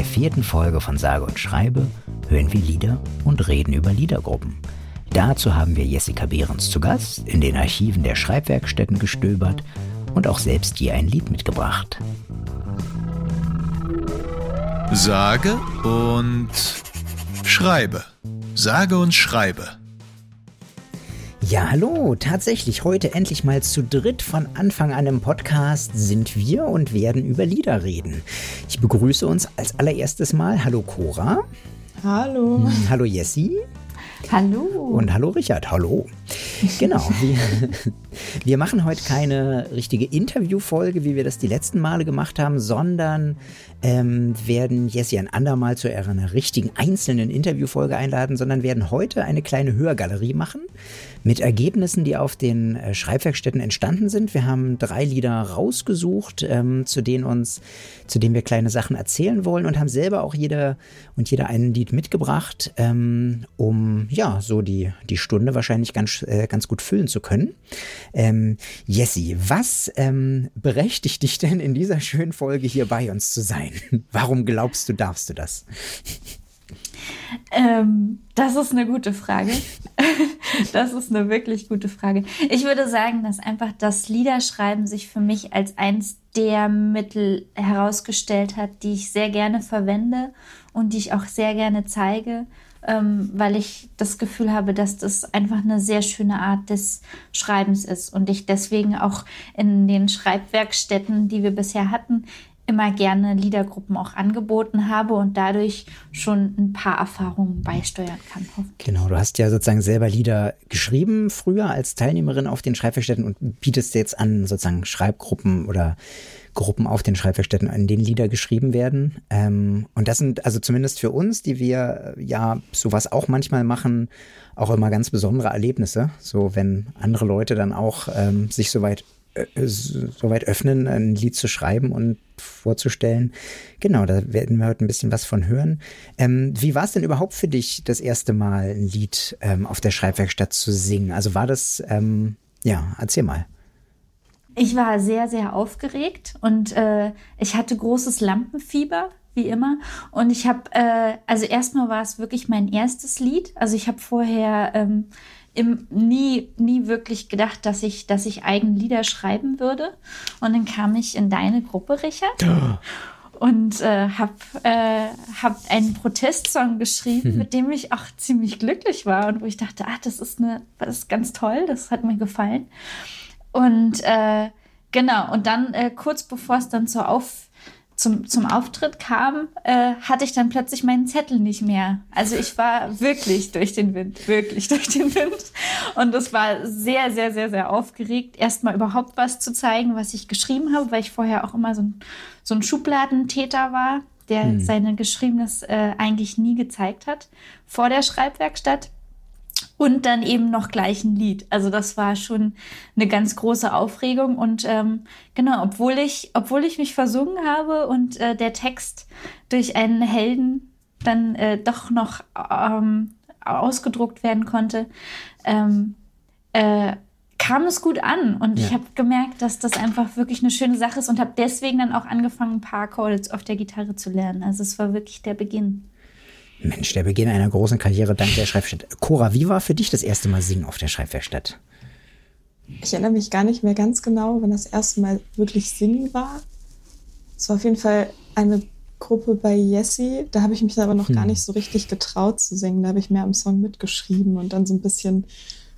der vierten Folge von Sage und Schreibe hören wir Lieder und reden über Liedergruppen. Dazu haben wir Jessica Behrens zu Gast, in den Archiven der Schreibwerkstätten gestöbert und auch selbst je ein Lied mitgebracht. Sage und Schreibe. Sage und Schreibe. Ja, hallo, tatsächlich heute endlich mal zu dritt von Anfang an im Podcast sind wir und werden über Lieder reden. Ich begrüße uns als allererstes mal. Hallo Cora. Hallo. Hm, hallo Jessie. Hallo. Und hallo Richard, hallo. Genau. Wir, wir machen heute keine richtige Interviewfolge, wie wir das die letzten Male gemacht haben, sondern ähm, werden Jessie ein andermal zu einer richtigen einzelnen Interviewfolge einladen, sondern werden heute eine kleine Hörgalerie machen mit Ergebnissen, die auf den äh, Schreibwerkstätten entstanden sind. Wir haben drei Lieder rausgesucht, ähm, zu denen uns, zu denen wir kleine Sachen erzählen wollen und haben selber auch jeder und jeder ein Lied mitgebracht, ähm, um ja so die die Stunde wahrscheinlich ganz äh, ganz gut füllen zu können. Ähm, Jessie, was ähm, berechtigt dich denn in dieser schönen Folge hier bei uns zu sein? Warum glaubst du, darfst du das? Ähm, das ist eine gute Frage. das ist eine wirklich gute Frage. Ich würde sagen, dass einfach das Liederschreiben sich für mich als eins der Mittel herausgestellt hat, die ich sehr gerne verwende und die ich auch sehr gerne zeige, ähm, weil ich das Gefühl habe, dass das einfach eine sehr schöne Art des Schreibens ist und ich deswegen auch in den Schreibwerkstätten, die wir bisher hatten, immer gerne Liedergruppen auch angeboten habe und dadurch schon ein paar Erfahrungen beisteuern kann. Genau, du hast ja sozusagen selber Lieder geschrieben früher als Teilnehmerin auf den Schreibwerkstätten und bietest jetzt an sozusagen Schreibgruppen oder Gruppen auf den Schreibwerkstätten, in denen Lieder geschrieben werden. Ähm, und das sind also zumindest für uns, die wir ja sowas auch manchmal machen, auch immer ganz besondere Erlebnisse. So wenn andere Leute dann auch ähm, sich soweit soweit öffnen, ein Lied zu schreiben und vorzustellen. Genau, da werden wir heute ein bisschen was von hören. Ähm, wie war es denn überhaupt für dich, das erste Mal ein Lied ähm, auf der Schreibwerkstatt zu singen? Also war das, ähm, ja, erzähl mal. Ich war sehr, sehr aufgeregt und äh, ich hatte großes Lampenfieber, wie immer. Und ich habe, äh, also erstmal war es wirklich mein erstes Lied. Also ich habe vorher ähm, im, nie, nie wirklich gedacht, dass ich, dass ich eigene Lieder schreiben würde. Und dann kam ich in deine Gruppe, Richard. Und äh, habe äh, hab einen Protestsong geschrieben, mit dem ich auch ziemlich glücklich war und wo ich dachte, ah, das ist eine, das ist ganz toll, das hat mir gefallen. Und äh, genau, und dann äh, kurz bevor es dann zur Auf zum, zum Auftritt kam, äh, hatte ich dann plötzlich meinen Zettel nicht mehr. Also ich war wirklich durch den Wind, wirklich durch den Wind. Und es war sehr, sehr, sehr, sehr aufgeregt, erstmal überhaupt was zu zeigen, was ich geschrieben habe, weil ich vorher auch immer so ein, so ein Schubladentäter war, der hm. seine Geschriebenes äh, eigentlich nie gezeigt hat vor der Schreibwerkstatt und dann eben noch gleich ein Lied. Also das war schon eine ganz große Aufregung und ähm, genau, obwohl ich, obwohl ich mich versungen habe und äh, der Text durch einen Helden dann äh, doch noch ähm, ausgedruckt werden konnte, ähm, äh, kam es gut an und ja. ich habe gemerkt, dass das einfach wirklich eine schöne Sache ist und habe deswegen dann auch angefangen, ein paar Chords auf der Gitarre zu lernen. Also es war wirklich der Beginn. Mensch, der Beginn einer großen Karriere dank der Schreibwerkstatt. Cora, wie war für dich das erste Mal Singen auf der Schreibwerkstatt? Ich erinnere mich gar nicht mehr ganz genau, wenn das erste Mal wirklich Singen war. Es war auf jeden Fall eine Gruppe bei Jessie. Da habe ich mich aber noch hm. gar nicht so richtig getraut zu singen. Da habe ich mehr am Song mitgeschrieben und dann so ein bisschen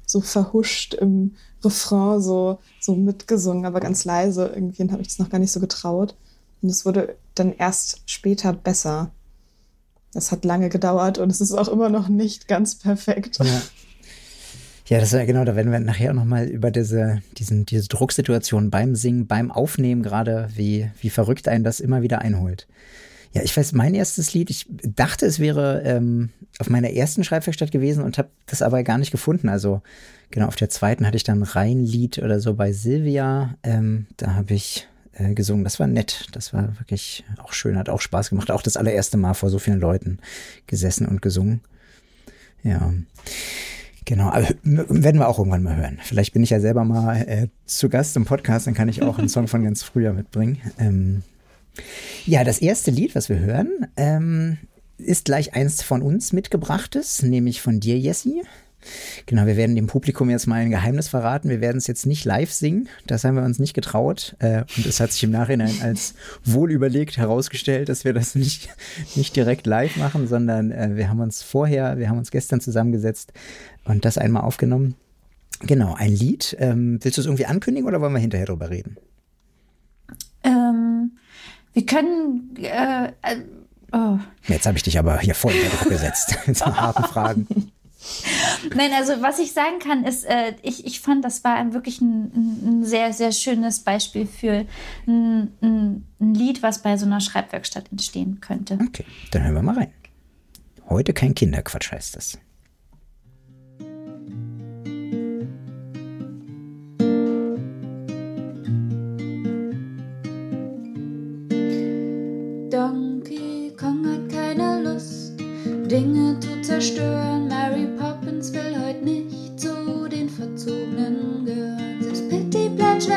so verhuscht im Refrain so, so mitgesungen, aber ganz leise. Irgendwie habe ich das noch gar nicht so getraut. Und es wurde dann erst später besser. Das hat lange gedauert und es ist auch immer noch nicht ganz perfekt. Ja. Ja, das ist ja genau, da werden wir nachher nochmal über diese, diesen, diese Drucksituation beim Singen, beim Aufnehmen gerade, wie, wie verrückt einen das immer wieder einholt. Ja, ich weiß, mein erstes Lied, ich dachte, es wäre ähm, auf meiner ersten Schreibwerkstatt gewesen und habe das aber gar nicht gefunden. Also genau, auf der zweiten hatte ich dann Rheinlied oder so bei Silvia. Ähm, da habe ich äh, gesungen. Das war nett. Das war wirklich auch schön, hat auch Spaß gemacht. Auch das allererste Mal vor so vielen Leuten gesessen und gesungen. Ja. Genau, werden wir auch irgendwann mal hören. Vielleicht bin ich ja selber mal äh, zu Gast im Podcast, dann kann ich auch einen Song von ganz früher mitbringen. Ähm, Ja, das erste Lied, was wir hören, ähm, ist gleich eins von uns mitgebrachtes, nämlich von dir, Jessie. Genau, wir werden dem Publikum jetzt mal ein Geheimnis verraten. Wir werden es jetzt nicht live singen. Das haben wir uns nicht getraut. Äh, und es hat sich im Nachhinein als wohlüberlegt herausgestellt, dass wir das nicht, nicht direkt live machen, sondern äh, wir haben uns vorher, wir haben uns gestern zusammengesetzt und das einmal aufgenommen. Genau, ein Lied. Ähm, willst du es irgendwie ankündigen oder wollen wir hinterher drüber reden? Ähm, wir können. Äh, äh, oh. Jetzt habe ich dich aber hier voll unter Druck gesetzt so harten Fragen. Nein, also was ich sagen kann, ist, äh, ich, ich fand, das war ein, wirklich ein, ein, sehr, sehr schönes Beispiel für ein, ein, ein Lied, was bei so einer Schreibwerkstatt entstehen könnte. Okay, dann hören wir mal rein. Heute kein Kinderquatsch heißt das. Donkey Kong hat keine Lust, Dinge zu zerstören. Mary Poppins will heute nicht zu den Verzogenen gehören. Selbst Pitty Blanche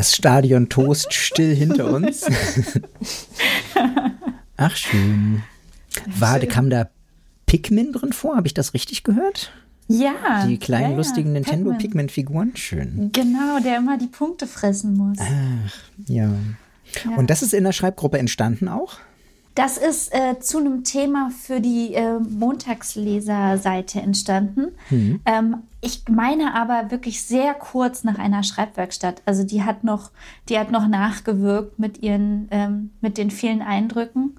Das Stadion tost still hinter uns. Ach, schön. War, kam da Pikmin drin vor? Habe ich das richtig gehört? Ja. Die kleinen ja, ja. lustigen Nintendo. Pikmin-Figuren? Schön. Genau, der immer die Punkte fressen muss. Ach, ja. Ja. Und das ist in der Schreibgruppe entstanden auch? Das ist äh, zu einem Thema für die äh, Montagsleserseite entstanden. Ähm, ich meine aber wirklich sehr kurz nach einer Schreibwerkstatt. Also die hat noch, die hat noch nachgewirkt mit ihren, ähm, mit den vielen Eindrücken.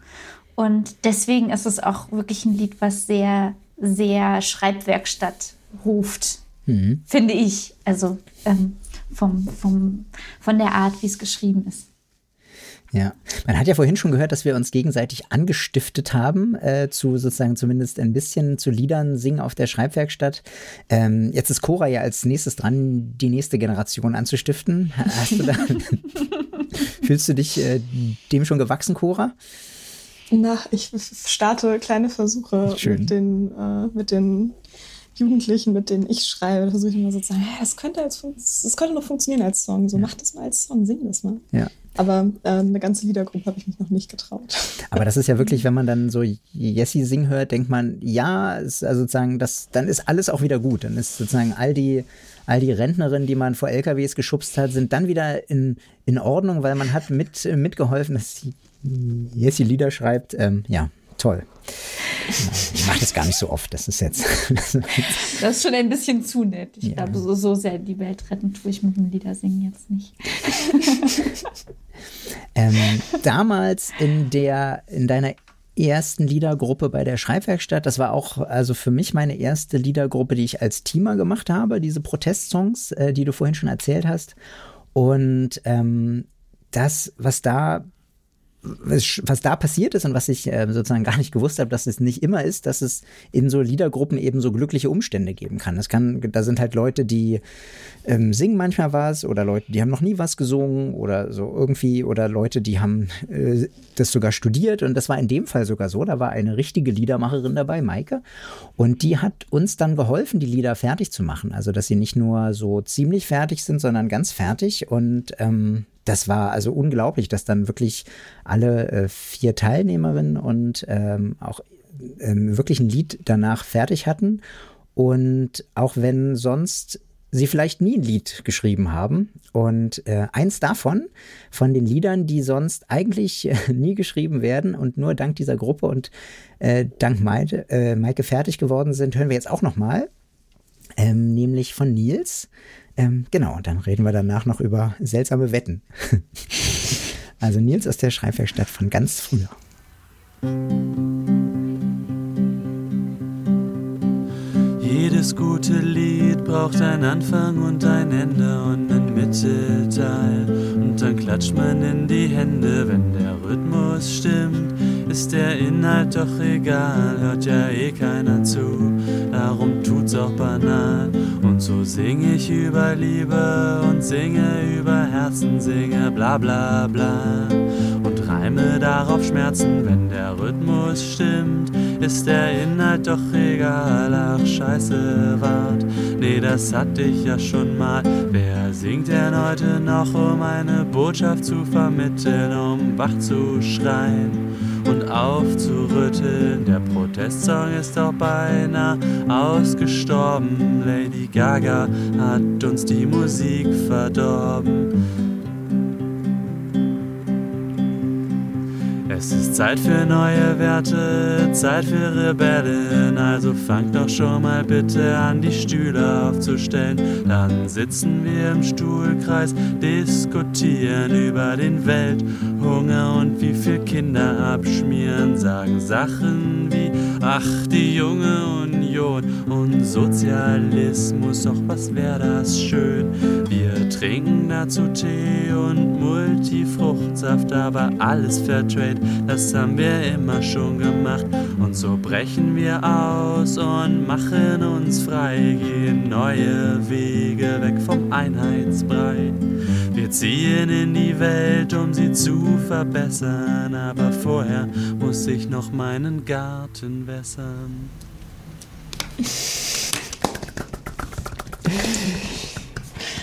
Und deswegen ist es auch wirklich ein Lied, was sehr, sehr Schreibwerkstatt ruft, finde ich. Also ähm, vom, vom, von der Art, wie es geschrieben ist. Ja, man hat ja vorhin schon gehört, dass wir uns gegenseitig angestiftet haben, äh, zu sozusagen zumindest ein bisschen zu Liedern singen auf der Schreibwerkstatt. Ähm, jetzt ist Cora ja als nächstes dran, die nächste Generation anzustiften. Hast du da, fühlst du dich äh, dem schon gewachsen, Cora? Na, ich starte kleine Versuche Schön. mit den, äh, mit den Jugendlichen, mit denen ich schreibe. Versuche ich immer so zu sagen, ja, das könnte, als das könnte noch funktionieren als Song. So, mach das mal als Song, sing das mal. Ja. Aber äh, eine ganze Liedergruppe habe ich mich noch nicht getraut. Aber das ist ja wirklich, wenn man dann so Jessie singen hört, denkt man, ja, ist also sozusagen, das, dann ist alles auch wieder gut. Dann ist sozusagen all die, all die Rentnerinnen, die man vor LKWs geschubst hat, sind dann wieder in, in Ordnung, weil man hat mit, mitgeholfen, dass Jessie Lieder schreibt. Ähm, ja, toll. Ich mache das gar nicht so oft. Das ist jetzt. das ist schon ein bisschen zu nett. Ich ja. glaube, so, so sehr die Welt retten tue ich mit dem Liedersingen jetzt nicht. ähm, damals in der, in deiner ersten Liedergruppe bei der Schreibwerkstatt. Das war auch also für mich meine erste Liedergruppe, die ich als Teamer gemacht habe, diese Protestsongs, äh, die du vorhin schon erzählt hast. Und ähm, das, was da was, da passiert ist und was ich äh, sozusagen gar nicht gewusst habe, dass es nicht immer ist, dass es in so Liedergruppen eben so glückliche Umstände geben kann. Es kann, da sind halt Leute, die ähm, singen manchmal was oder Leute, die haben noch nie was gesungen oder so irgendwie oder Leute, die haben äh, das sogar studiert und das war in dem Fall sogar so. Da war eine richtige Liedermacherin dabei, Maike, und die hat uns dann geholfen, die Lieder fertig zu machen. Also dass sie nicht nur so ziemlich fertig sind, sondern ganz fertig und ähm, das war also unglaublich, dass dann wirklich alle äh, vier Teilnehmerinnen und ähm, auch ähm, wirklich ein Lied danach fertig hatten. Und auch wenn sonst sie vielleicht nie ein Lied geschrieben haben. Und äh, eins davon, von den Liedern, die sonst eigentlich äh, nie geschrieben werden und nur dank dieser Gruppe und äh, dank Maike, äh, Maike fertig geworden sind, hören wir jetzt auch nochmal. Ähm, nämlich von Nils. Ähm, genau, und dann reden wir danach noch über seltsame Wetten. also Nils aus der Schreibwerkstatt von ganz früher. Jedes gute Lied braucht einen Anfang und ein Ende und ein Mittelteil. Und dann klatscht man in die Hände, wenn der Rhythmus stimmt. Ist der Inhalt doch egal, hört ja eh keiner zu. Darum tut's auch banal. So sing ich über Liebe und singe über Herzen, singe bla bla bla. Und reime darauf Schmerzen, wenn der Rhythmus stimmt ist der Inhalt doch egal. Ach, scheiße, wart, nee, das hatte ich ja schon mal. Wer singt denn heute noch, um eine Botschaft zu vermitteln, um wach zu schreien? Und aufzurütteln. Der Protestsong ist doch beinahe ausgestorben. Lady Gaga hat uns die Musik verdorben. Es ist Zeit für neue Werte, Zeit für Rebellen. Also fangt doch schon mal bitte an, die Stühle aufzustellen. Dann sitzen wir im Stuhlkreis, diskutieren über den Welthunger und Kinder abschmieren. Sagen Sachen wie, ach, die junge Union und Sozialismus, doch was wär das schön. Wir trinken dazu Tee und Multifruchtsaft, aber alles Fairtrade das haben wir immer schon gemacht. Und so brechen wir aus und machen uns frei, gehen neue Wege weg vom Einheitsbrei. Wir ziehen in die Welt, um sie zu verbessern, aber vorher muss ich noch meinen Garten wässern.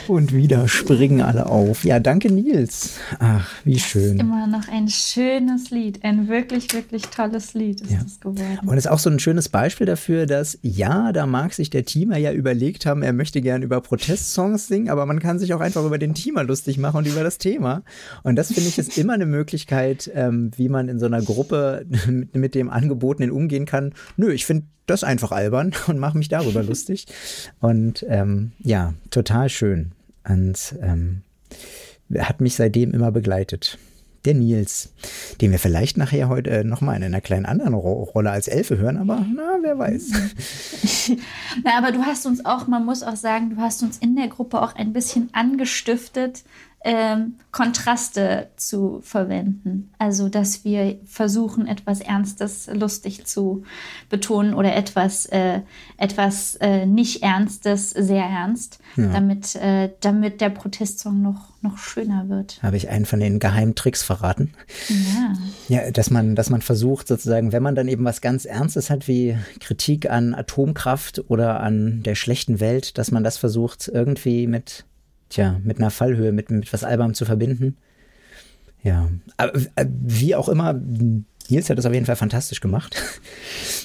Und wieder springen alle auf. Ja, danke Nils. Ach, wie schön. Immer noch ein schönes Lied. Ein wirklich, wirklich tolles Lied ist ja. es geworden. Und es ist auch so ein schönes Beispiel dafür, dass ja, da mag sich der Teamer ja überlegt haben, er möchte gern über Protestsongs singen, aber man kann sich auch einfach über den Teamer lustig machen und über das Thema. Und das finde ich ist immer eine Möglichkeit, ähm, wie man in so einer Gruppe mit, mit dem Angebotenen umgehen kann. Nö, ich finde das einfach albern und mache mich darüber lustig. Und ähm, ja, total schön. Und ähm, hat mich seitdem immer begleitet. Der Nils, den wir vielleicht nachher heute äh, nochmal in einer kleinen anderen Ro Rolle als Elfe hören, aber na, wer weiß. na, aber du hast uns auch, man muss auch sagen, du hast uns in der Gruppe auch ein bisschen angestiftet, ähm, Kontraste zu verwenden. Also, dass wir versuchen, etwas Ernstes lustig zu betonen oder etwas, äh, etwas äh, nicht Ernstes sehr ernst, ja. damit, äh, damit der Protestsong noch, noch schöner wird. Habe ich einen von den geheimen Tricks verraten? Ja. Ja, dass man, dass man versucht, sozusagen, wenn man dann eben was ganz Ernstes hat, wie Kritik an Atomkraft oder an der schlechten Welt, dass man das versucht, irgendwie mit tja, mit einer Fallhöhe, mit, mit was Alberm zu verbinden. Ja, aber äh, wie auch immer, Nils hat das auf jeden Fall fantastisch gemacht.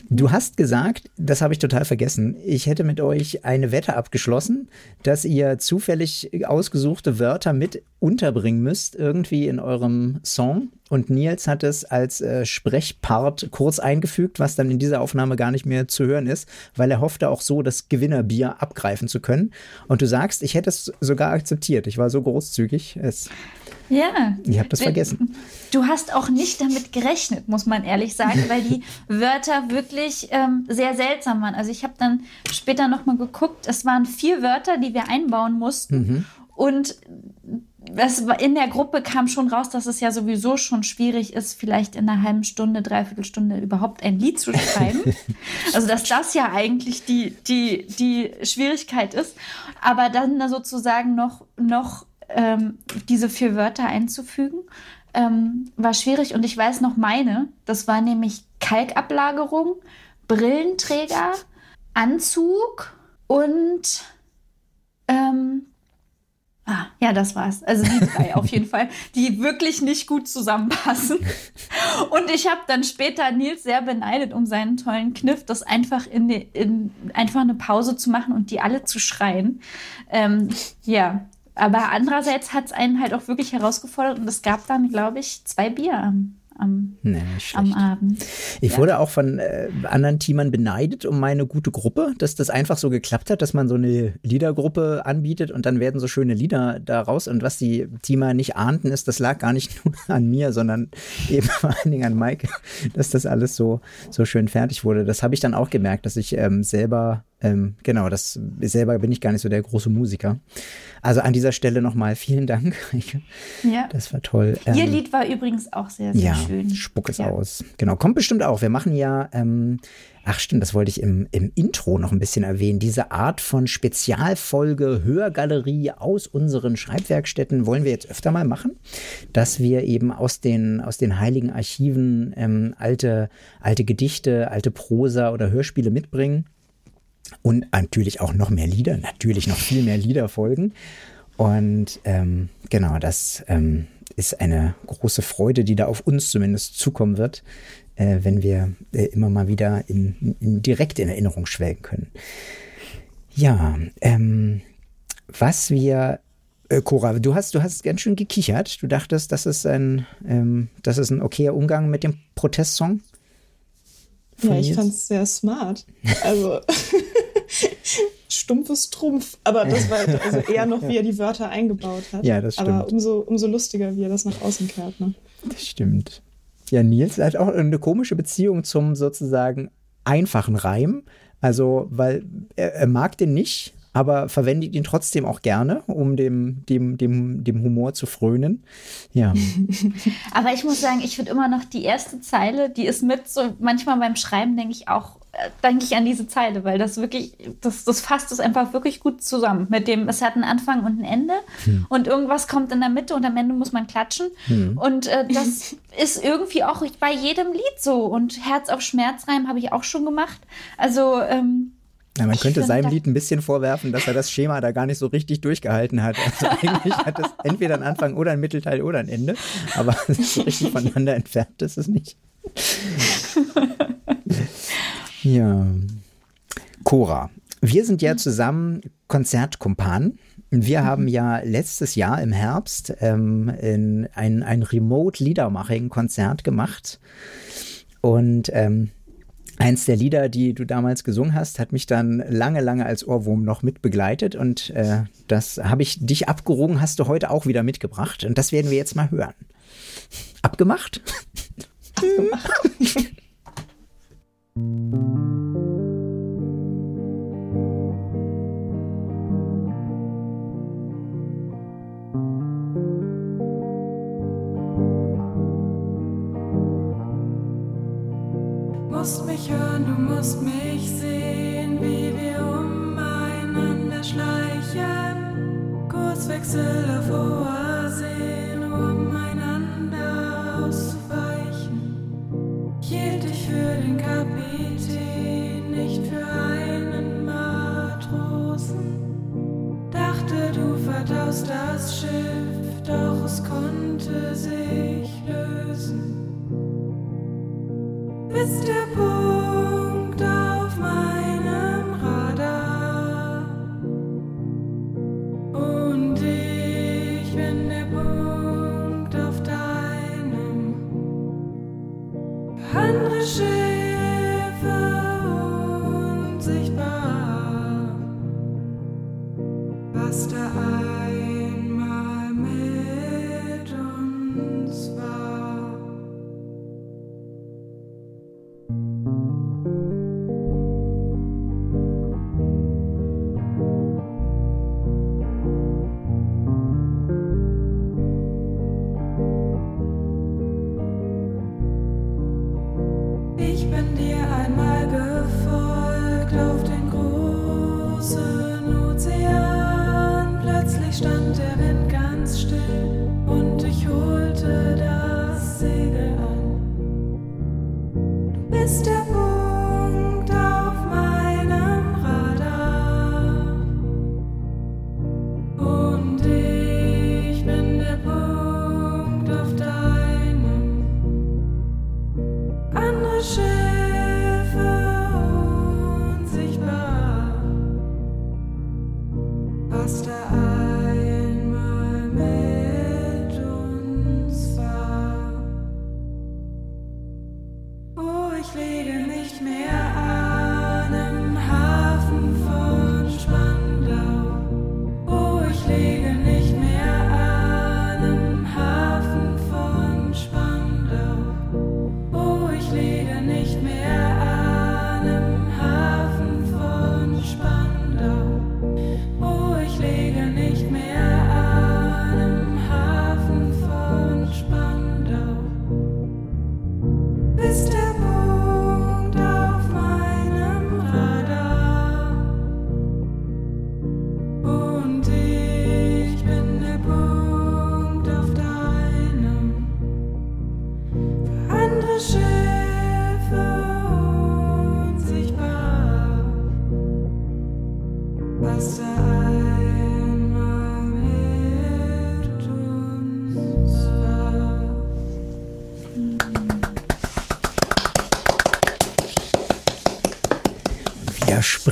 Du hast gesagt, das habe ich total vergessen, ich hätte mit euch eine Wette abgeschlossen, dass ihr zufällig ausgesuchte Wörter mit unterbringen müsst, irgendwie in eurem Song. Und Nils hat es als äh, Sprechpart kurz eingefügt, was dann in dieser Aufnahme gar nicht mehr zu hören ist, weil er hoffte auch so das Gewinnerbier abgreifen zu können. Und du sagst, ich hätte es sogar akzeptiert. Ich war so großzügig. Es Ja. Ich hab das vergessen. Du hast auch nicht damit gerechnet, muss man ehrlich sagen, weil die Wörter wirklich ähm, sehr seltsam waren. Also ich habe dann später nochmal geguckt, es waren vier Wörter, die wir einbauen mussten. Und das in der Gruppe kam schon raus, dass es ja sowieso schon schwierig ist, vielleicht in einer halben Stunde, dreiviertel Stunde überhaupt ein Lied zu schreiben. also dass das ja eigentlich die, die, die Schwierigkeit ist. Aber dann da sozusagen noch, noch ähm, diese vier Wörter einzufügen, ähm, war schwierig. Und ich weiß noch meine, das war nämlich Kalkablagerung, Brillenträger, Anzug und ähm, Ah, ja, das war's. Also die drei auf jeden Fall, die wirklich nicht gut zusammenpassen. Und ich habe dann später Nils sehr beneidet um seinen tollen Kniff, das einfach in, die, in einfach eine Pause zu machen und die alle zu schreien. Ähm, ja, aber andererseits hat es einen halt auch wirklich herausgefordert und es gab dann, glaube ich, zwei Bier am, am, Nee, am. Abend. Ich Ja. wurde auch von äh, anderen Teamern beneidet um meine gute Gruppe, dass das einfach so geklappt hat, dass man so eine Liedergruppe anbietet und dann werden so schöne Lieder daraus. Und was die Teamer nicht ahnten, ist, das lag gar nicht nur an mir, sondern eben vor allen Dingen an Mike, dass das alles so, so schön fertig wurde. Das habe ich dann auch gemerkt, dass ich ähm, selber, ähm, genau, das selber bin ich gar nicht so der große Musiker. Also an dieser Stelle nochmal vielen Dank. Ja. das war toll. Ihr Ähm, Lied war übrigens auch sehr, sehr ja, schön. spuck es Ja. aus. Genau, kommt bestimmt auch. Wir machen ja, ähm, ach stimmt, das wollte ich im, im Intro noch ein bisschen erwähnen. Diese Art von Spezialfolge Hörgalerie aus unseren Schreibwerkstätten wollen wir jetzt öfter mal machen, dass wir eben aus den, aus den heiligen Archiven ähm, alte, alte Gedichte, alte Prosa oder Hörspiele mitbringen. Und natürlich auch noch mehr Lieder, natürlich noch viel mehr Lieder folgen. Und ähm, genau, das ähm, ist eine große Freude, die da auf uns zumindest zukommen wird, äh, wenn wir äh, immer mal wieder in, in, direkt in Erinnerung schwelgen können. Ja, ähm, was wir äh, Cora, du hast, du hast ganz schön gekichert. Du dachtest, das ist ein, ähm, das ist ein okayer Umgang mit dem Protestsong. Ja, ich fand es sehr smart. Also stumpfes Trumpf. Aber das war also eher noch, wie er die Wörter eingebaut hat. Ja, das Aber stimmt. umso, umso lustiger, wie er das nach außen kehrt. Ne? Das stimmt. Ja, Nils hat auch eine komische Beziehung zum sozusagen einfachen Reim. Also, weil er, er mag den nicht, aber verwendet ihn trotzdem auch gerne, um dem, dem, dem, dem Humor zu frönen. Ja, Aber ich muss sagen, ich finde immer noch die erste Zeile, die ist mit so, manchmal beim Schreiben denke ich auch, äh, denke ich an diese Zeile, weil das wirklich, das, das fasst es einfach wirklich gut zusammen. Mit dem, es hat einen Anfang und ein Ende und irgendwas kommt in der Mitte und am Ende muss man klatschen. Und äh, das ist irgendwie auch bei jedem Lied so. Und Herz auf Schmerzreim habe ich auch schon gemacht. Also, ähm, ja man Ich könnte seinem Lied ein bisschen vorwerfen, dass er das Schema da gar nicht so richtig durchgehalten hat. Also eigentlich hat es entweder einen Anfang oder ein Mittelteil oder ein Ende, aber so richtig voneinander entfernt ist es nicht. Ja. Cora, wir sind ja zusammen Konzertkumpanen. Wir haben ja letztes Jahr im Herbst ähm, in ein, ein Remote-Liedermaching-Konzert gemacht. Und ähm, eins der Lieder, die du damals gesungen hast, hat mich dann lange, lange als Ohrwurm noch mit begleitet. Und äh, das habe ich dich abgerungen, hast du heute auch wieder mitgebracht. Und das werden wir jetzt mal hören. Abgemacht? musst mich hören, du musst mich sehen, wie wir umeinander schleichen. Kurswechsel auf hoher See, nur um einander auszuweichen. Ich hielt dich für den Kapitän, nicht für einen Matrosen. Dachte, du verdaust das Schiff, doch es konnte sich Bis der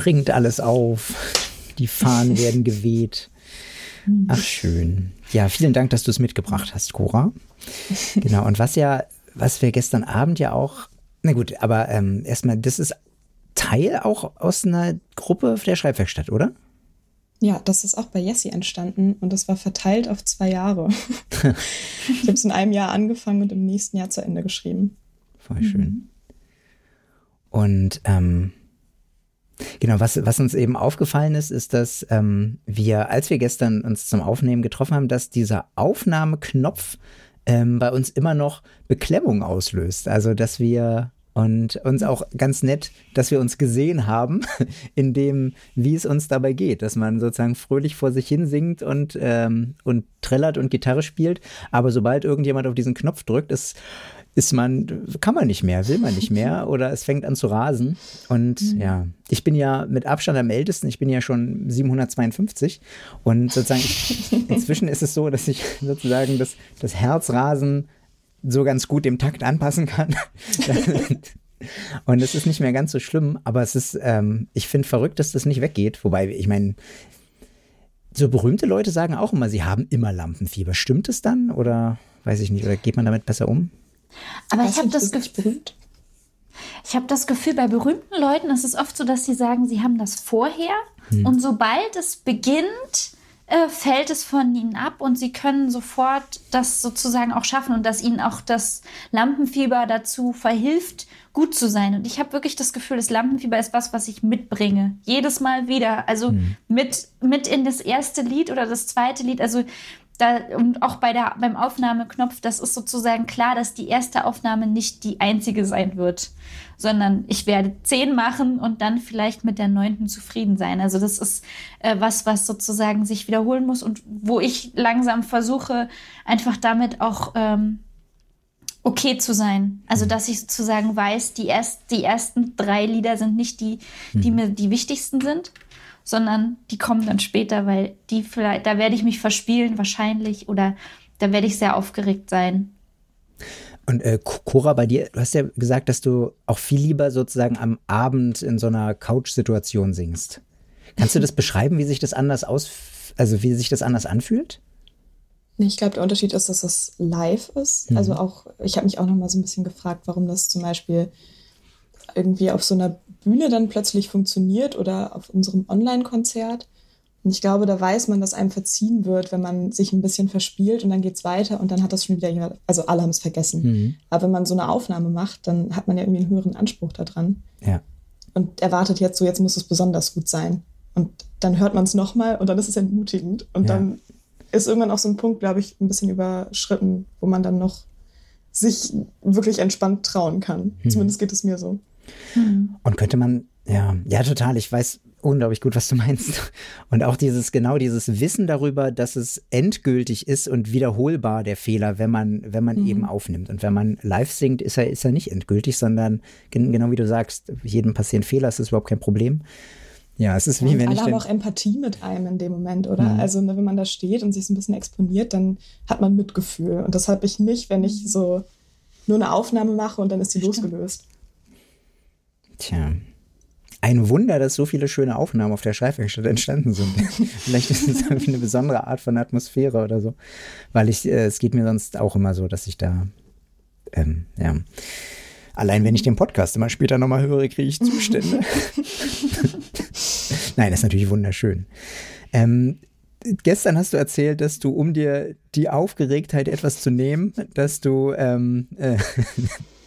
springt alles auf. Die Fahnen werden geweht. Ach, schön. Ja, vielen Dank, dass du es mitgebracht hast, Cora. Genau, und was ja, was wir gestern Abend ja auch, na gut, aber ähm, erstmal, das ist Teil auch aus einer Gruppe der Schreibwerkstatt, oder? Ja, das ist auch bei Jessie entstanden und das war verteilt auf zwei Jahre. ich habe es in einem Jahr angefangen und im nächsten Jahr zu Ende geschrieben. Voll schön. Und ähm, genau, was, was uns eben aufgefallen ist, ist, dass ähm, wir, als wir gestern uns zum Aufnehmen getroffen haben, dass dieser Aufnahmeknopf ähm, bei uns immer noch Beklemmung auslöst. Also, dass wir und uns auch ganz nett, dass wir uns gesehen haben, in dem, wie es uns dabei geht, dass man sozusagen fröhlich vor sich hin singt und, ähm, und trällert und Gitarre spielt, aber sobald irgendjemand auf diesen Knopf drückt, ist, ist man, kann man nicht mehr, will man nicht mehr oder es fängt an zu rasen. Und ja, ich bin ja mit Abstand am ältesten, ich bin ja schon 752 und sozusagen inzwischen ist es so, dass ich sozusagen das, das Herzrasen so ganz gut dem Takt anpassen kann. Und es ist nicht mehr ganz so schlimm, aber es ist, ähm, ich finde verrückt, dass das nicht weggeht. Wobei, ich meine, so berühmte Leute sagen auch immer, sie haben immer Lampenfieber. Stimmt es dann oder weiß ich nicht, oder geht man damit besser um? Aber ich habe das, Gefühl, ich hab das Gefühl, bei berühmten Leuten ist es oft so, dass sie sagen, sie haben das vorher und sobald es beginnt, äh, fällt es von ihnen ab und sie können sofort das sozusagen auch schaffen und dass ihnen auch das Lampenfieber dazu verhilft, gut zu sein. Und ich habe wirklich das Gefühl, das Lampenfieber ist was, was ich mitbringe. Jedes Mal wieder. Also mit, mit in das erste Lied oder das zweite Lied. Also da, und auch bei der, beim Aufnahmeknopf, das ist sozusagen klar, dass die erste Aufnahme nicht die einzige sein wird, sondern ich werde zehn machen und dann vielleicht mit der neunten zufrieden sein. Also das ist äh, was, was sozusagen sich wiederholen muss und wo ich langsam versuche, einfach damit auch ähm, okay zu sein. Also dass ich sozusagen weiß, die, erst, die ersten drei Lieder sind nicht die, die mir die wichtigsten sind, sondern die kommen dann später, weil die vielleicht, da werde ich mich verspielen wahrscheinlich oder da werde ich sehr aufgeregt sein. Und äh, Cora, bei dir, du hast ja gesagt, dass du auch viel lieber sozusagen am Abend in so einer Couch-Situation singst. Kannst du das beschreiben, wie sich das anders aus, also wie sich das anders anfühlt? Ich glaube, der Unterschied ist, dass es live ist. Mhm. Also auch, ich habe mich auch noch mal so ein bisschen gefragt, warum das zum Beispiel irgendwie auf so einer Bühne dann plötzlich funktioniert oder auf unserem Online-Konzert. Und ich glaube, da weiß man, dass einem verziehen wird, wenn man sich ein bisschen verspielt und dann geht's weiter und dann hat das schon wieder jemand, also alle haben es vergessen. Mhm. Aber wenn man so eine Aufnahme macht, dann hat man ja irgendwie einen höheren Anspruch daran. Ja. Und erwartet jetzt so, jetzt muss es besonders gut sein. Und dann hört man es nochmal und dann ist es entmutigend. Und ja. dann ist irgendwann auch so ein Punkt, glaube ich, ein bisschen überschritten, wo man dann noch sich wirklich entspannt trauen kann. Mhm. Zumindest geht es mir so. Mhm. Und könnte man, ja, ja, total. Ich weiß unglaublich gut, was du meinst. Und auch dieses, genau dieses Wissen darüber, dass es endgültig ist und wiederholbar der Fehler, wenn man, wenn man mhm. eben aufnimmt. Und wenn man live singt, ist er, ist er nicht endgültig, sondern genau wie du sagst, jedem passieren Fehler, es ist überhaupt kein Problem. Ja, es ist wie ja, wenn alle ich. Alle haben auch Empathie mit einem in dem Moment, oder? Mhm. Also, ne, wenn man da steht und sich so ein bisschen exponiert, dann hat man Mitgefühl. Und das habe ich nicht, wenn ich so nur eine Aufnahme mache und dann ist die losgelöst. Tja. Ein Wunder, dass so viele schöne Aufnahmen auf der Schreibwerkstatt entstanden sind. Vielleicht ist es irgendwie eine besondere Art von Atmosphäre oder so. Weil ich, äh, es geht mir sonst auch immer so, dass ich da, ähm, ja. Allein wenn ich den Podcast immer später nochmal höre, kriege ich Zustände. Nein, das ist natürlich wunderschön. Ähm, gestern hast du erzählt, dass du, um dir die Aufgeregtheit etwas zu nehmen, dass du ähm, äh,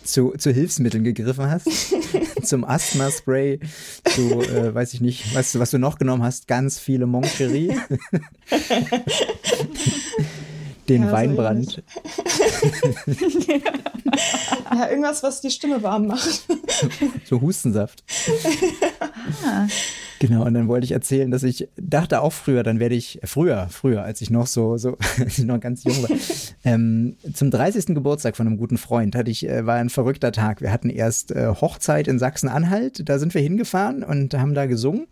zu, zu Hilfsmitteln gegriffen hast. Zum Asthma-Spray, zu, äh, weiß ich nicht, du, was du noch genommen hast, ganz viele Moncherie. Den ja, Weinbrand. Ja, irgendwas, was die Stimme warm macht. so Hustensaft. ah. Genau, und dann wollte ich erzählen, dass ich dachte auch früher, dann werde ich, früher, früher, als ich noch so, so als ich noch ganz jung war, ähm, zum 30. Geburtstag von einem guten Freund hatte ich, äh, war ein verrückter Tag. Wir hatten erst äh, Hochzeit in Sachsen-Anhalt, da sind wir hingefahren und haben da gesungen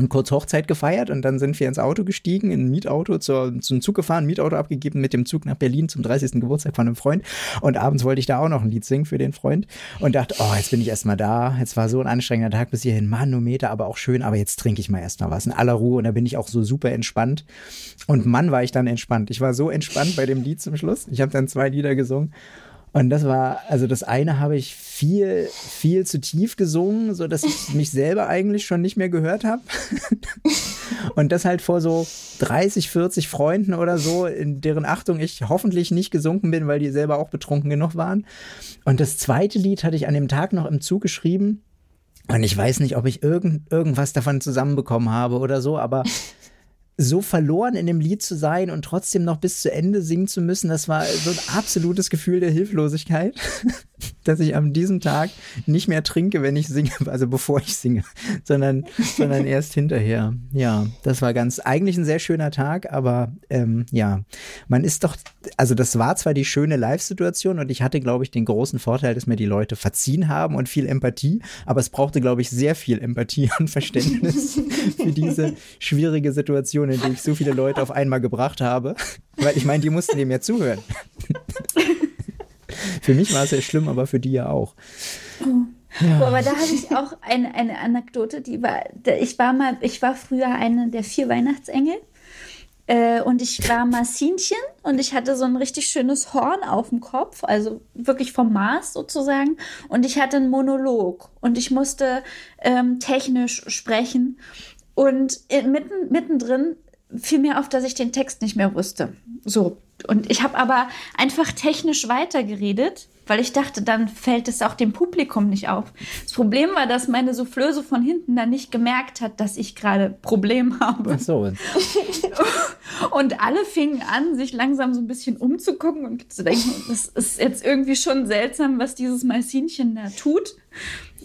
und kurz Hochzeit gefeiert und dann sind wir ins Auto gestiegen, in ein Mietauto, zur, zum Zug gefahren, Mietauto abgegeben, mit dem Zug nach Berlin zum 30. Geburtstag von einem Freund und abends wollte ich da auch noch ein Lied singen für den Freund und dachte, oh, jetzt bin ich erstmal da, jetzt war so ein anstrengender Tag bis hierhin, Manometer, aber auch schön, aber jetzt trinke ich mal erstmal was in aller Ruhe und da bin ich auch so super entspannt und Mann war ich dann entspannt. Ich war so entspannt bei dem Lied zum Schluss. Ich habe dann zwei Lieder gesungen und das war, also das eine habe ich viel, viel zu tief gesungen, so dass ich mich selber eigentlich schon nicht mehr gehört habe. Und das halt vor so 30, 40 Freunden oder so, in deren Achtung ich hoffentlich nicht gesunken bin, weil die selber auch betrunken genug waren. Und das zweite Lied hatte ich an dem Tag noch im Zug geschrieben. Und ich weiß nicht, ob ich irgend, irgendwas davon zusammenbekommen habe oder so, aber so verloren in dem Lied zu sein und trotzdem noch bis zu Ende singen zu müssen, das war so ein absolutes Gefühl der Hilflosigkeit, dass ich an diesem Tag nicht mehr trinke, wenn ich singe, also bevor ich singe, sondern, sondern erst hinterher. Ja, das war ganz, eigentlich ein sehr schöner Tag, aber ähm, ja, man ist doch, also das war zwar die schöne Live-Situation und ich hatte, glaube ich, den großen Vorteil, dass mir die Leute verziehen haben und viel Empathie, aber es brauchte, glaube ich, sehr viel Empathie und Verständnis für diese schwierige Situation in die ich so viele Leute auf einmal gebracht habe. Weil ich meine, die mussten dem ja zuhören. Für mich war es ja schlimm, aber für die ja auch. Oh. Ja. aber da habe ich auch eine, eine Anekdote, die war, ich war mal, ich war früher eine der vier Weihnachtsengel äh, und ich war Marcinchen und ich hatte so ein richtig schönes Horn auf dem Kopf, also wirklich vom Mars sozusagen. Und ich hatte einen Monolog und ich musste ähm, technisch sprechen. Und mitten, mittendrin fiel mir auf, dass ich den Text nicht mehr wusste. So. Und ich habe aber einfach technisch weitergeredet, weil ich dachte, dann fällt es auch dem Publikum nicht auf. Das Problem war, dass meine Soufflöse von hinten dann nicht gemerkt hat, dass ich gerade Problem habe. Ach so. und alle fingen an, sich langsam so ein bisschen umzugucken und zu denken, das ist jetzt irgendwie schon seltsam, was dieses Malzinchen da tut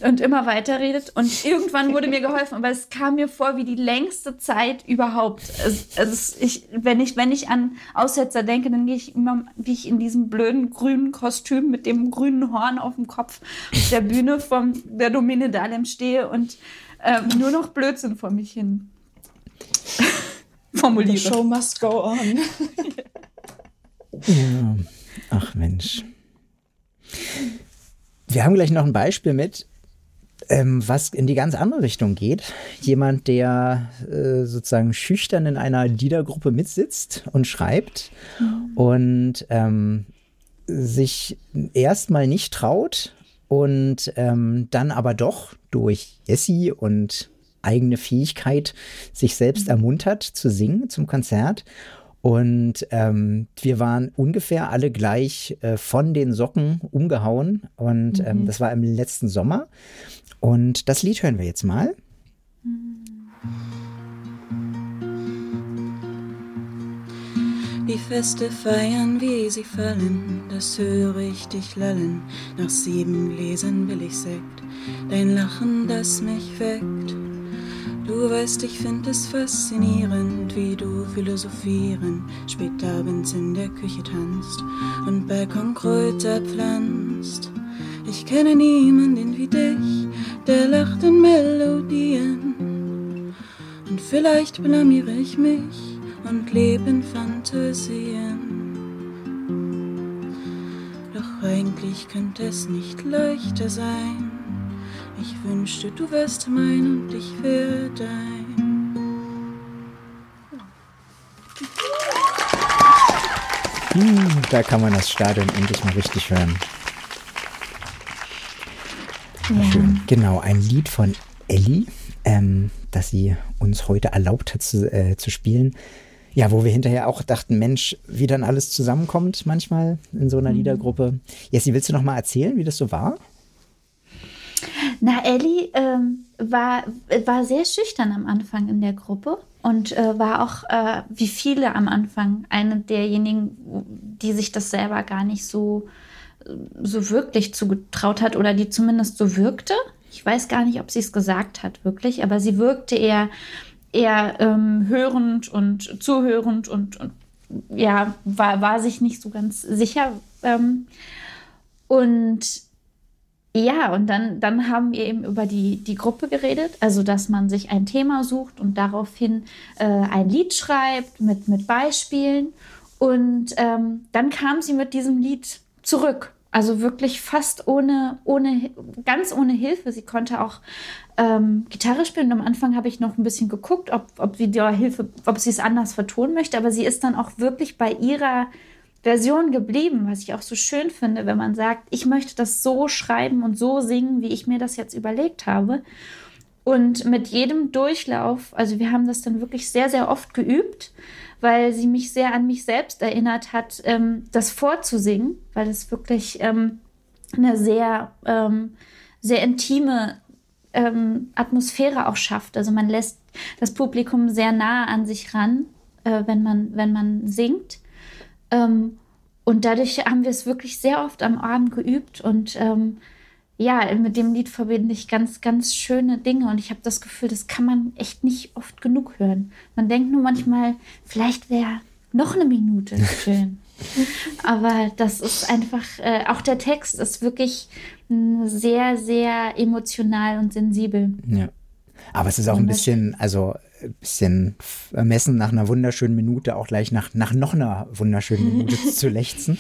und immer weiter redet. Und irgendwann wurde mir geholfen, aber es kam mir vor wie die längste Zeit überhaupt. Es, also ich, wenn, ich, wenn ich an Aussetzer denke, dann gehe ich immer, wie ich in diesem blöden grünen Kostüm mit dem grünen Horn auf dem Kopf auf der Bühne von der Domine Dahlem stehe und ähm, nur noch Blödsinn vor mich hin formuliere. The show must go on. Ja. Ach Mensch. Wir haben gleich noch ein Beispiel mit, ähm, was in die ganz andere Richtung geht. Jemand, der äh, sozusagen schüchtern in einer Liedergruppe mitsitzt und schreibt und ähm, sich erstmal nicht traut und ähm, dann aber doch durch Jessie und eigene Fähigkeit sich selbst ermuntert zu singen zum Konzert. Und ähm, wir waren ungefähr alle gleich äh, von den Socken umgehauen. Und ähm, das war im letzten Sommer. Und das Lied hören wir jetzt mal. Die Feste feiern, wie sie fallen, das höre ich dich lallen. Nach sieben Gläsern will ich Sekt, dein Lachen, das mich weckt. Du weißt, ich find es faszinierend, wie du philosophieren spät abends in der Küche tanzt und Balkonkräuter pflanzt. Ich kenne niemanden wie dich, der lacht in Melodien. Und vielleicht blamiere ich mich und lebe in Fantasien. Doch eigentlich könnte es nicht leichter sein. Ich wünschte, du wärst mein und ich wär dein. Hm, da kann man das Stadion endlich mal richtig hören. Schön. Genau, ein Lied von Ellie, ähm, das sie uns heute erlaubt hat zu, äh, zu spielen. Ja, wo wir hinterher auch dachten, Mensch, wie dann alles zusammenkommt manchmal in so einer Liedergruppe. Jessie, willst du noch mal erzählen, wie das so war? Na, Ellie ähm, war, war sehr schüchtern am Anfang in der Gruppe und äh, war auch, äh, wie viele am Anfang, eine derjenigen, die sich das selber gar nicht so, so wirklich zugetraut hat oder die zumindest so wirkte. Ich weiß gar nicht, ob sie es gesagt hat, wirklich, aber sie wirkte eher, eher ähm, hörend und zuhörend und, und ja, war, war sich nicht so ganz sicher. Ähm, und ja, und dann, dann haben wir eben über die, die Gruppe geredet, also dass man sich ein Thema sucht und daraufhin äh, ein Lied schreibt mit, mit Beispielen. Und ähm, dann kam sie mit diesem Lied zurück. Also wirklich fast ohne, ohne, ganz ohne Hilfe. Sie konnte auch ähm, Gitarre spielen. Und am Anfang habe ich noch ein bisschen geguckt, ob, ob sie da Hilfe, ob sie es anders vertonen möchte. Aber sie ist dann auch wirklich bei ihrer Version geblieben, was ich auch so schön finde, wenn man sagt, ich möchte das so schreiben und so singen, wie ich mir das jetzt überlegt habe. Und mit jedem Durchlauf, also wir haben das dann wirklich sehr, sehr oft geübt, weil sie mich sehr an mich selbst erinnert hat, ähm, das vorzusingen, weil es wirklich ähm, eine sehr, ähm, sehr intime ähm, Atmosphäre auch schafft. Also man lässt das Publikum sehr nah an sich ran, äh, wenn, man, wenn man singt. Ähm, und dadurch haben wir es wirklich sehr oft am Abend geübt und ja, mit dem Lied verbinde ich ganz, ganz schöne Dinge und ich habe das Gefühl, das kann man echt nicht oft genug hören. Man denkt nur manchmal, vielleicht wäre noch eine Minute schön. Aber das ist einfach, äh, auch der Text ist wirklich mh, sehr, sehr emotional und sensibel. Ja. Aber es ist auch ein bisschen, also ein bisschen ermessen nach einer wunderschönen Minute auch gleich nach, nach noch einer wunderschönen Minute zu lechzen.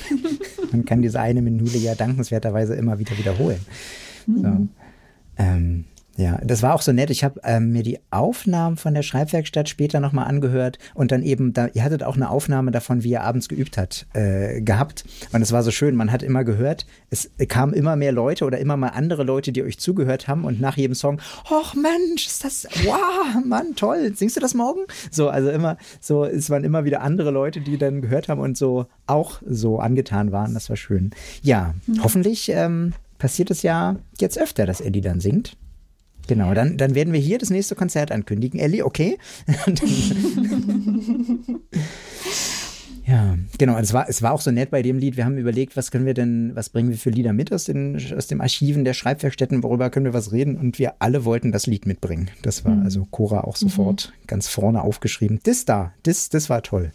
Man kann diese eine Minute ja dankenswerterweise immer wieder wiederholen. So. Ähm, ja, das war auch so nett. Ich habe ähm, mir die Aufnahmen von der Schreibwerkstatt später nochmal angehört und dann eben, da, ihr hattet auch eine Aufnahme davon, wie ihr abends geübt hat, äh, gehabt. Und es war so schön, man hat immer gehört, es kamen immer mehr Leute oder immer mal andere Leute, die euch zugehört haben und nach jedem Song, ach Mensch, ist das, wow, Mann, toll, singst du das morgen? So, also immer, so, es waren immer wieder andere Leute, die dann gehört haben und so auch so angetan waren. Das war schön. Ja, hoffentlich ähm, passiert es ja jetzt öfter, dass Eddie dann singt. Genau, dann, dann werden wir hier das nächste Konzert ankündigen. Ellie, okay? ja, genau. Es war, es war auch so nett bei dem Lied. Wir haben überlegt, was können wir denn, was bringen wir für Lieder mit aus den, aus den Archiven der Schreibwerkstätten, worüber können wir was reden? Und wir alle wollten das Lied mitbringen. Das war also Cora auch sofort ganz vorne aufgeschrieben. Das da, das, das war toll.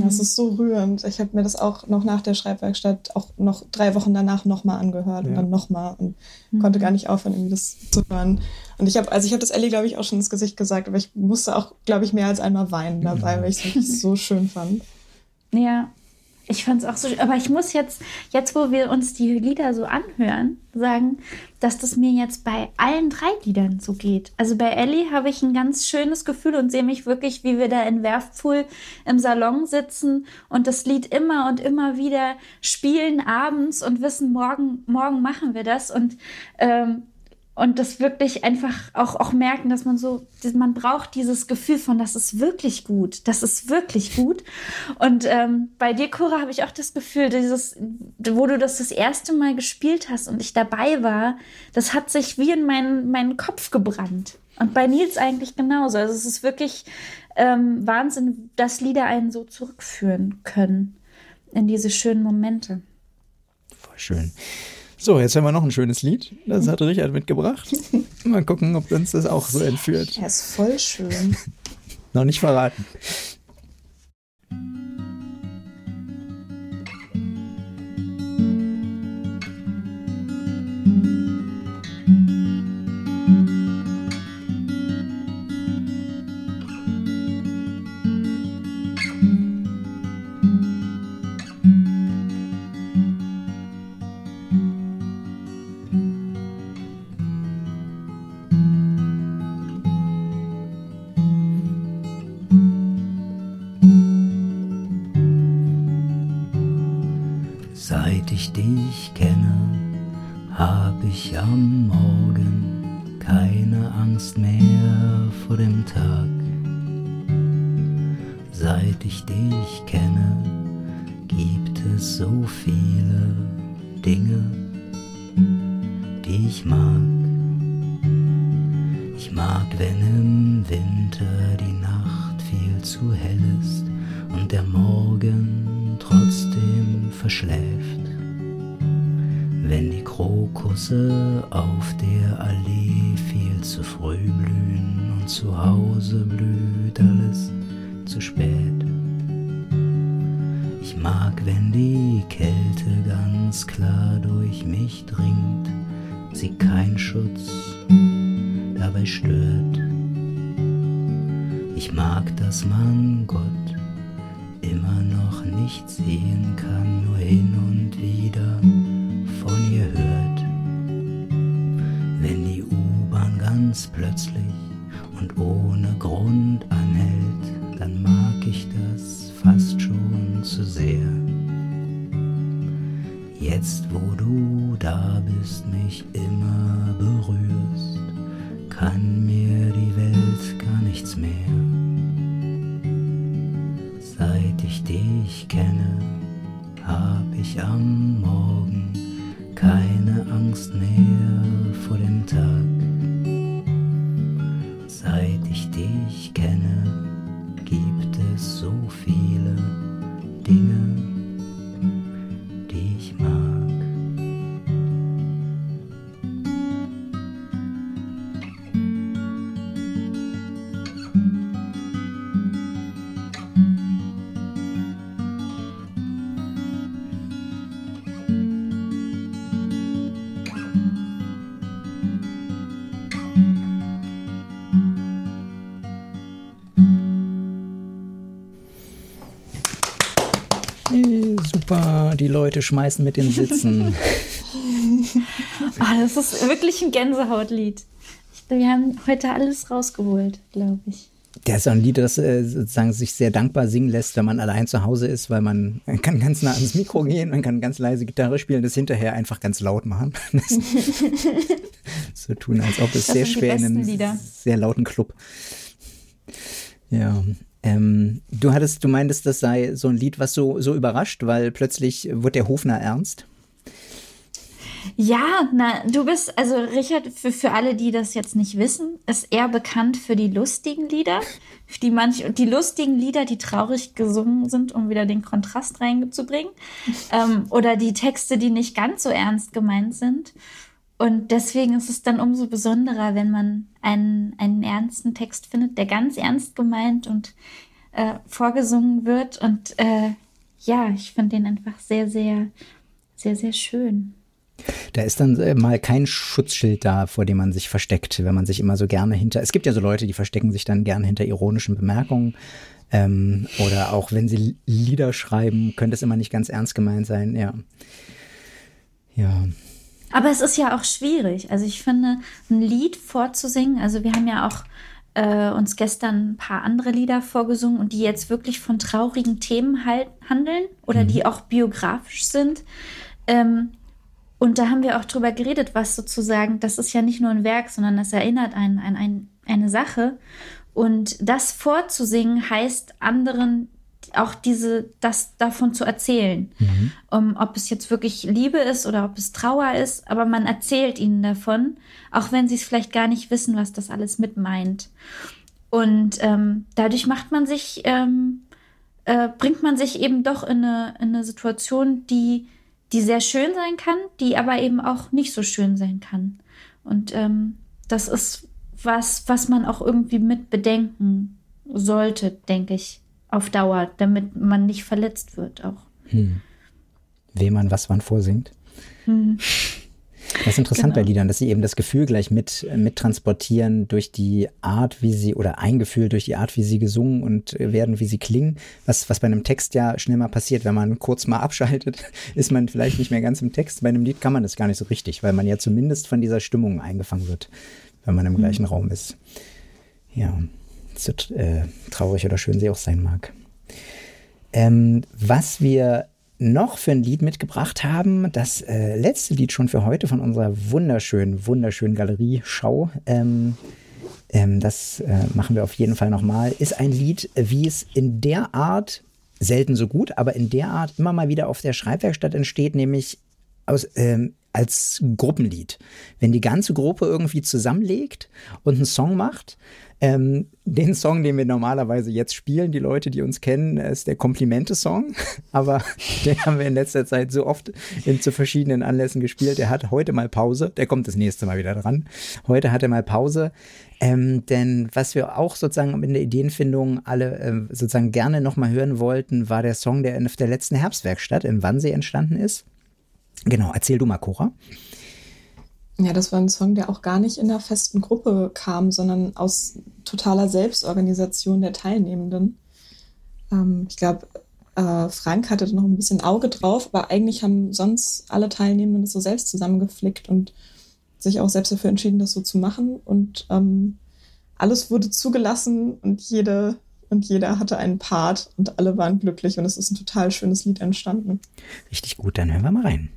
Das ist so rührend. Ich habe mir das auch noch nach der Schreibwerkstatt, auch noch drei Wochen danach nochmal angehört Ja. und dann nochmal und Mhm. konnte gar nicht aufhören, irgendwie das zu hören. Und ich habe, also ich habe das Ellie, glaube ich, auch schon ins Gesicht gesagt, aber ich musste auch, glaube ich, mehr als einmal weinen dabei, weil ich es wirklich so schön fand. Ja, ich fand es auch so. Aber ich muss jetzt, jetzt wo wir uns die Lieder so anhören, sagen, dass das mir jetzt bei allen drei Liedern so geht. Also bei Ellie habe ich ein ganz schönes Gefühl und sehe mich wirklich, wie wir da in Werftpfuhl im Salon sitzen und das Lied immer und immer wieder spielen abends und wissen, morgen, morgen machen wir das. Und ähm, und das wirklich einfach auch, auch merken, dass man so, man braucht dieses Gefühl von, das ist wirklich gut, das ist wirklich gut. Und ähm, bei dir, Cora, habe ich auch das Gefühl, dieses, wo du das das erste Mal gespielt hast und ich dabei war, das hat sich wie in meinen, meinen Kopf gebrannt. Und bei Nils eigentlich genauso. Also es ist wirklich ähm, Wahnsinn, dass Lieder einen so zurückführen können in diese schönen Momente. Voll schön. So, jetzt haben wir noch ein schönes Lied. Das hat Richard mitgebracht. Mal gucken, ob uns das auch so entführt. Er ist voll schön. Noch nicht verraten. Nichts mehr. Seit ich dich kenne, hab ich am Morgen keine Angst mehr vor dem Tag. Leute schmeißen mit den Sitzen. Ah, das ist wirklich ein Gänsehautlied. Wir haben heute alles rausgeholt, glaube ich. Der ist ein Lied, das äh, sozusagen sich sehr dankbar singen lässt, wenn man allein zu Hause ist, weil man, man kann ganz nah ans Mikro gehen, man kann ganz leise Gitarre spielen, das hinterher einfach ganz laut machen. Das, so tun, als ob es Das sehr schwer in einem Lieder. sehr lauten Club. Ja. Ähm, du hattest, du meintest, das sei so ein Lied, was so, so überrascht, weil plötzlich wird der Hofner ernst. Ja, na, du bist, also Richard, für, für alle, die das jetzt nicht wissen, ist eher bekannt für die lustigen Lieder. Die, manch, die lustigen Lieder, die traurig gesungen sind, um wieder den Kontrast reinzubringen. ähm, oder die Texte, die nicht ganz so ernst gemeint sind. Und deswegen ist es dann umso besonderer, wenn man einen, einen ernsten Text findet, der ganz ernst gemeint und äh, vorgesungen wird. Und äh, ja, ich finde den einfach sehr, sehr, sehr, sehr schön. Da ist dann äh, mal kein Schutzschild da, vor dem man sich versteckt, wenn man sich immer so gerne hinter. Es gibt ja so Leute, die verstecken sich dann gerne hinter ironischen Bemerkungen. Ähm, oder auch wenn sie Lieder schreiben, könnte es immer nicht ganz ernst gemeint sein, ja. Ja. Aber es ist ja auch schwierig. Also ich finde, ein Lied vorzusingen, also wir haben ja auch äh, uns gestern ein paar andere Lieder vorgesungen und die jetzt wirklich von traurigen Themen halt handeln oder mhm. die auch biografisch sind. Ähm, und da haben wir auch drüber geredet, was sozusagen, das ist ja nicht nur ein Werk, sondern das erinnert einen an ein, eine Sache. Und das vorzusingen heißt anderen auch diese, das davon zu erzählen. Mhm. Um, ob es jetzt wirklich Liebe ist oder ob es Trauer ist, aber man erzählt ihnen davon, auch wenn sie es vielleicht gar nicht wissen, was das alles mit meint. Und ähm, dadurch macht man sich, ähm, äh, bringt man sich eben doch in eine, in eine Situation, die die sehr schön sein kann, die aber eben auch nicht so schön sein kann. Und ähm, das ist was, was man auch irgendwie mit bedenken sollte, denke ich, auf Dauer, damit man nicht verletzt wird auch. Hm. Wem man was wann vorsingt. Hm. Das ist interessant genau. bei Liedern, dass sie eben das Gefühl gleich mit, mit transportieren durch die Art, wie sie, oder ein Gefühl durch die Art, wie sie gesungen und werden, wie sie klingen. Was, was bei einem Text ja schnell mal passiert, wenn man kurz mal abschaltet, ist man vielleicht nicht mehr ganz im Text. Bei einem Lied kann man das gar nicht so richtig, weil man ja zumindest von dieser Stimmung eingefangen wird, wenn man im mhm. gleichen Raum ist. Ja, so äh, traurig oder schön sie auch sein mag. Ähm, was wir noch für ein Lied mitgebracht haben. Das äh, letzte Lied schon für heute von unserer wunderschönen, wunderschönen Galerie-Schau. Ähm, ähm, das äh, machen wir auf jeden Fall nochmal. Ist ein Lied, wie es in der Art, selten so gut, aber in der Art immer mal wieder auf der Schreibwerkstatt entsteht, nämlich aus, ähm, als Gruppenlied. Wenn die ganze Gruppe irgendwie zusammenlegt und einen Song macht, ähm, den Song, den wir normalerweise jetzt spielen, die Leute, die uns kennen, ist der Komplimente-Song. Aber den haben wir in letzter Zeit so oft in, zu verschiedenen Anlässen gespielt. Der hat heute mal Pause. Der kommt das nächste Mal wieder dran. Heute hat er mal Pause. Ähm, denn was wir auch sozusagen in der Ideenfindung alle äh, sozusagen gerne nochmal hören wollten, war der Song, der auf der letzten Herbstwerkstatt in Wannsee entstanden ist. Genau, erzähl du mal, Cora. Ja, das war ein Song, der auch gar nicht in einer festen Gruppe kam, sondern aus totaler Selbstorganisation der Teilnehmenden. Ähm, ich glaube, äh, Frank hatte da noch ein bisschen Auge drauf, aber eigentlich haben sonst alle Teilnehmenden das so selbst zusammengeflickt und sich auch selbst dafür entschieden, das so zu machen. Und ähm, alles wurde zugelassen und jede und jeder hatte einen Part und alle waren glücklich und es ist ein total schönes Lied entstanden. Richtig gut, dann hören wir mal rein.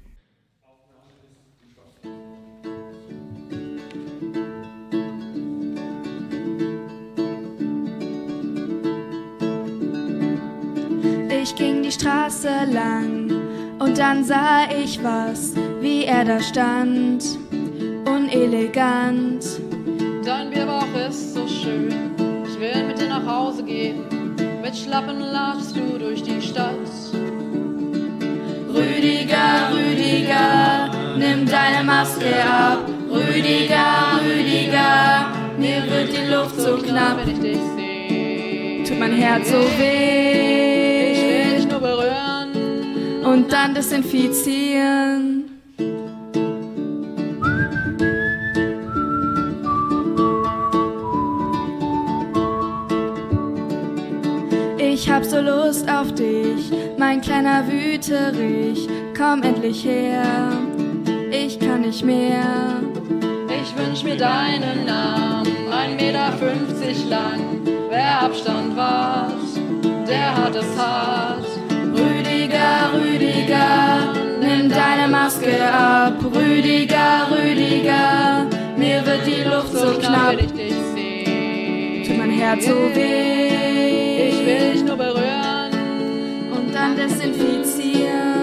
Ich ging die Straße lang und dann sah ich was, wie er da stand, unelegant. Dein Bierbauch ist so schön, ich will mit dir nach Hause gehen. Mit Schlappen latschst du durch die Stadt. Rüdiger, Rüdiger, nimm deine Maske ab. Rüdiger, Rüdiger, mir wird die Luft so knapp. Wenn ich dich seh, tut mein Herz so weh und dann desinfizieren. Ich hab so Lust auf dich, mein kleiner Wüterich, komm endlich her, ich kann nicht mehr. Ich wünsch mir deinen Namen, ein Meter fünfzig lang, wer Abstand wahrt, der hat es hart. Rüdiger, Rüdiger, nimm deine Maske ab. Rüdiger, Rüdiger, mir wird die Luft so knapp. Tut mein Herz so weh. Ich will dich nur berühren und dann desinfizieren.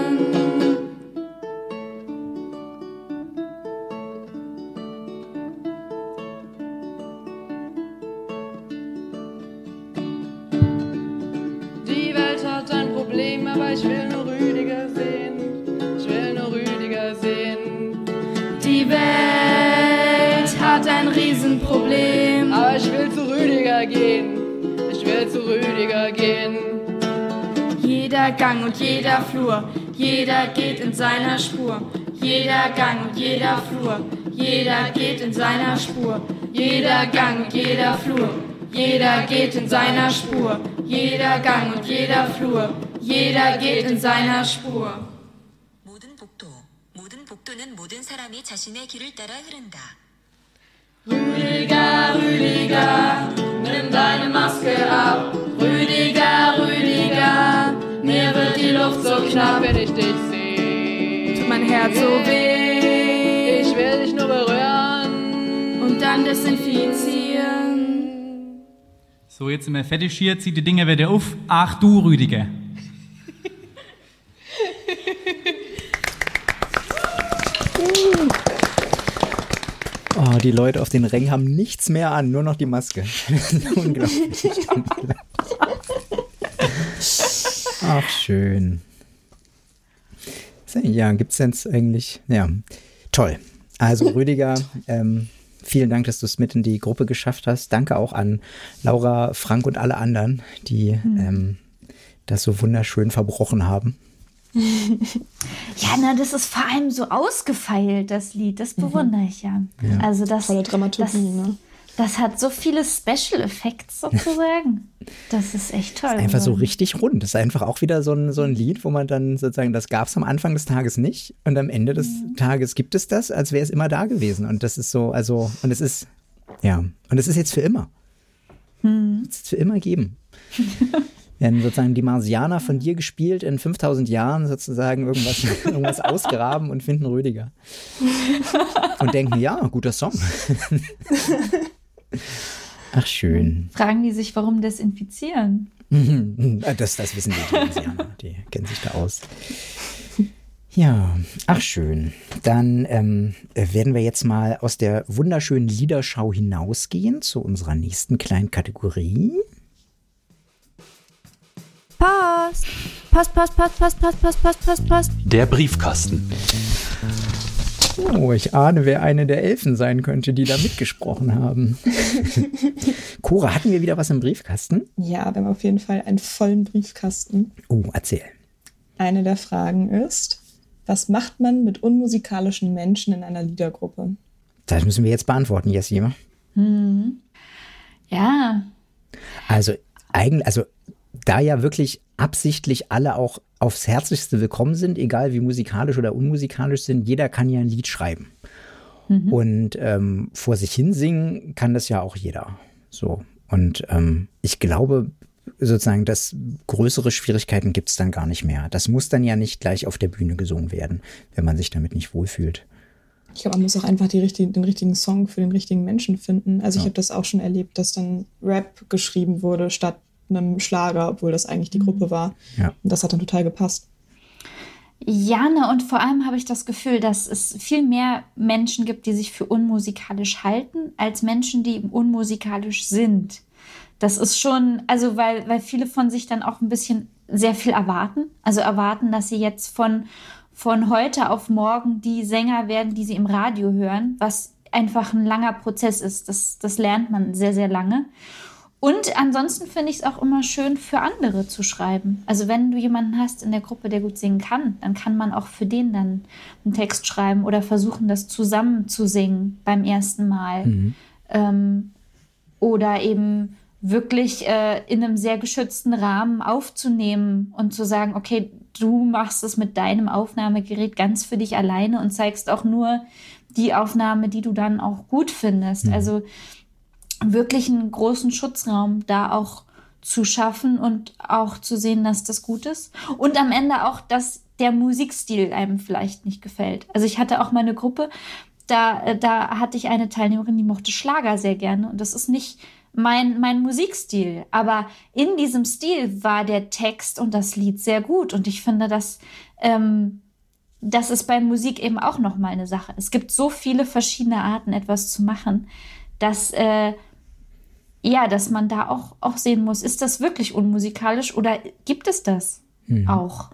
Gang und jeder Flur, jeder geht in seiner Spur. Jeder Gang und jeder Flur, jeder geht in seiner Spur. Jeder Gang und jeder Flur, jeder geht in seiner Spur. Jeder Gang und jeder Flur, jeder geht in seiner Spur. 모든 복도, 모든 복도는 모든 사람이 자신의 길을 따라 흐른다. Rüdiger, Rüdiger, nimm deine Maske ab. Rüdiger, Rüdiger, mir wird die Luft so knapp. Wenn ich dich sehe, Tut mein Herz so weh. ich will dich nur berühren. Und dann desinfizieren. So, jetzt sind wir fertig hier, zieht die Dinge wieder auf. Ach du, Rüdiger. Oh, die Leute auf den Rängen haben nichts mehr an, nur noch die Maske. Unglaublich. Ach, schön. Ja, gibt's jetzt eigentlich, ja, toll. Also Rüdiger, ähm, vielen Dank, dass du es mit in die Gruppe geschafft hast. Danke auch an Laura, Frank und alle anderen, die ähm, das so wunderschön verbrochen haben. Ja, na, das ist vor allem so ausgefeilt, das Lied. Das bewundere ich ja. Ja. Also das, Volle Dramaturgie, das, ne? Das hat so viele Special Effects sozusagen. das ist echt toll. Einfach so richtig rund. Das ist einfach auch wieder so ein, so ein Lied, wo man dann sozusagen, das gab es am Anfang des Tages nicht und am Ende des Tages gibt es das, als wäre es immer da gewesen. Und das ist so, also, und es ist, ja, und es ist jetzt für immer. Es ist für immer geben. Werden sozusagen die Marsianer von dir gespielt in 5000 Jahren sozusagen irgendwas, irgendwas ausgraben und finden Rüdiger. Und denken, ja, guter Song. Ach, schön. Fragen die sich, warum desinfizieren? Das, das wissen die, die kennen sich da aus. Ja, ach schön. Dann ähm, werden wir jetzt mal aus der wunderschönen Liederschau hinausgehen zu unserer nächsten kleinen Kategorie. Post. Post, Post, Post, Post, Post, Post, Post, Post, Post. Der Briefkasten. Oh, ich ahne, wer eine der Elfen sein könnte, die da mitgesprochen haben. Cora, hatten wir wieder was im Briefkasten? Ja, wir haben auf jeden Fall einen vollen Briefkasten. Oh, erzähl. Eine der Fragen ist, was macht man mit unmusikalischen Menschen in einer Liedergruppe? Das müssen wir jetzt beantworten, Jessie. Hm. Ja, Also eigentlich, also da ja wirklich absichtlich alle auch aufs Herzlichste willkommen sind, egal wie musikalisch oder unmusikalisch sind, jeder kann ja ein Lied schreiben. Und ähm, vor sich hin singen kann das ja auch jeder. So. Und ähm, ich glaube sozusagen, dass größere Schwierigkeiten gibt es dann gar nicht mehr. Das muss dann ja nicht gleich auf der Bühne gesungen werden, wenn man sich damit nicht wohlfühlt. Ich glaube, man muss auch einfach die richtigen, den richtigen Song für den richtigen Menschen finden. Also ich Ja. habe das auch schon erlebt, dass dann Rap geschrieben wurde statt einem Schlager, obwohl das eigentlich die Gruppe war. Ja. Und das hat dann total gepasst. Ja, ne, und vor allem habe ich das Gefühl, dass es viel mehr Menschen gibt, die sich für unmusikalisch halten, als Menschen, die unmusikalisch sind. Das ist schon, also weil, weil viele von sich dann auch ein bisschen sehr viel erwarten. Also erwarten, dass sie jetzt von, von heute auf morgen die Sänger werden, die sie im Radio hören, was einfach ein langer Prozess ist. Das, das lernt man sehr, sehr lange. Und ansonsten finde ich es auch immer schön, für andere zu schreiben. Also wenn du jemanden hast in der Gruppe, der gut singen kann, dann kann man auch für den dann einen Text schreiben oder versuchen, das zusammen zu singen beim ersten Mal. Ähm, oder eben wirklich äh, in einem sehr geschützten Rahmen aufzunehmen und zu sagen, okay, du machst es mit deinem Aufnahmegerät ganz für dich alleine und zeigst auch nur die Aufnahme, die du dann auch gut findest. Also wirklich einen großen Schutzraum da auch zu schaffen und auch zu sehen, dass das gut ist. Und am Ende auch, dass der Musikstil einem vielleicht nicht gefällt. Also ich hatte auch mal eine Gruppe, da, äh, da hatte ich eine Teilnehmerin, die mochte Schlager sehr gerne. Und das ist nicht mein, mein Musikstil. Aber in diesem Stil war der Text und das Lied sehr gut. Und ich finde, dass ähm, das ist bei Musik eben auch nochmal eine Sache. Es gibt so viele verschiedene Arten, etwas zu machen, dass, äh, ja, dass man da auch, auch sehen muss, ist das wirklich unmusikalisch oder gibt es das Mhm. auch?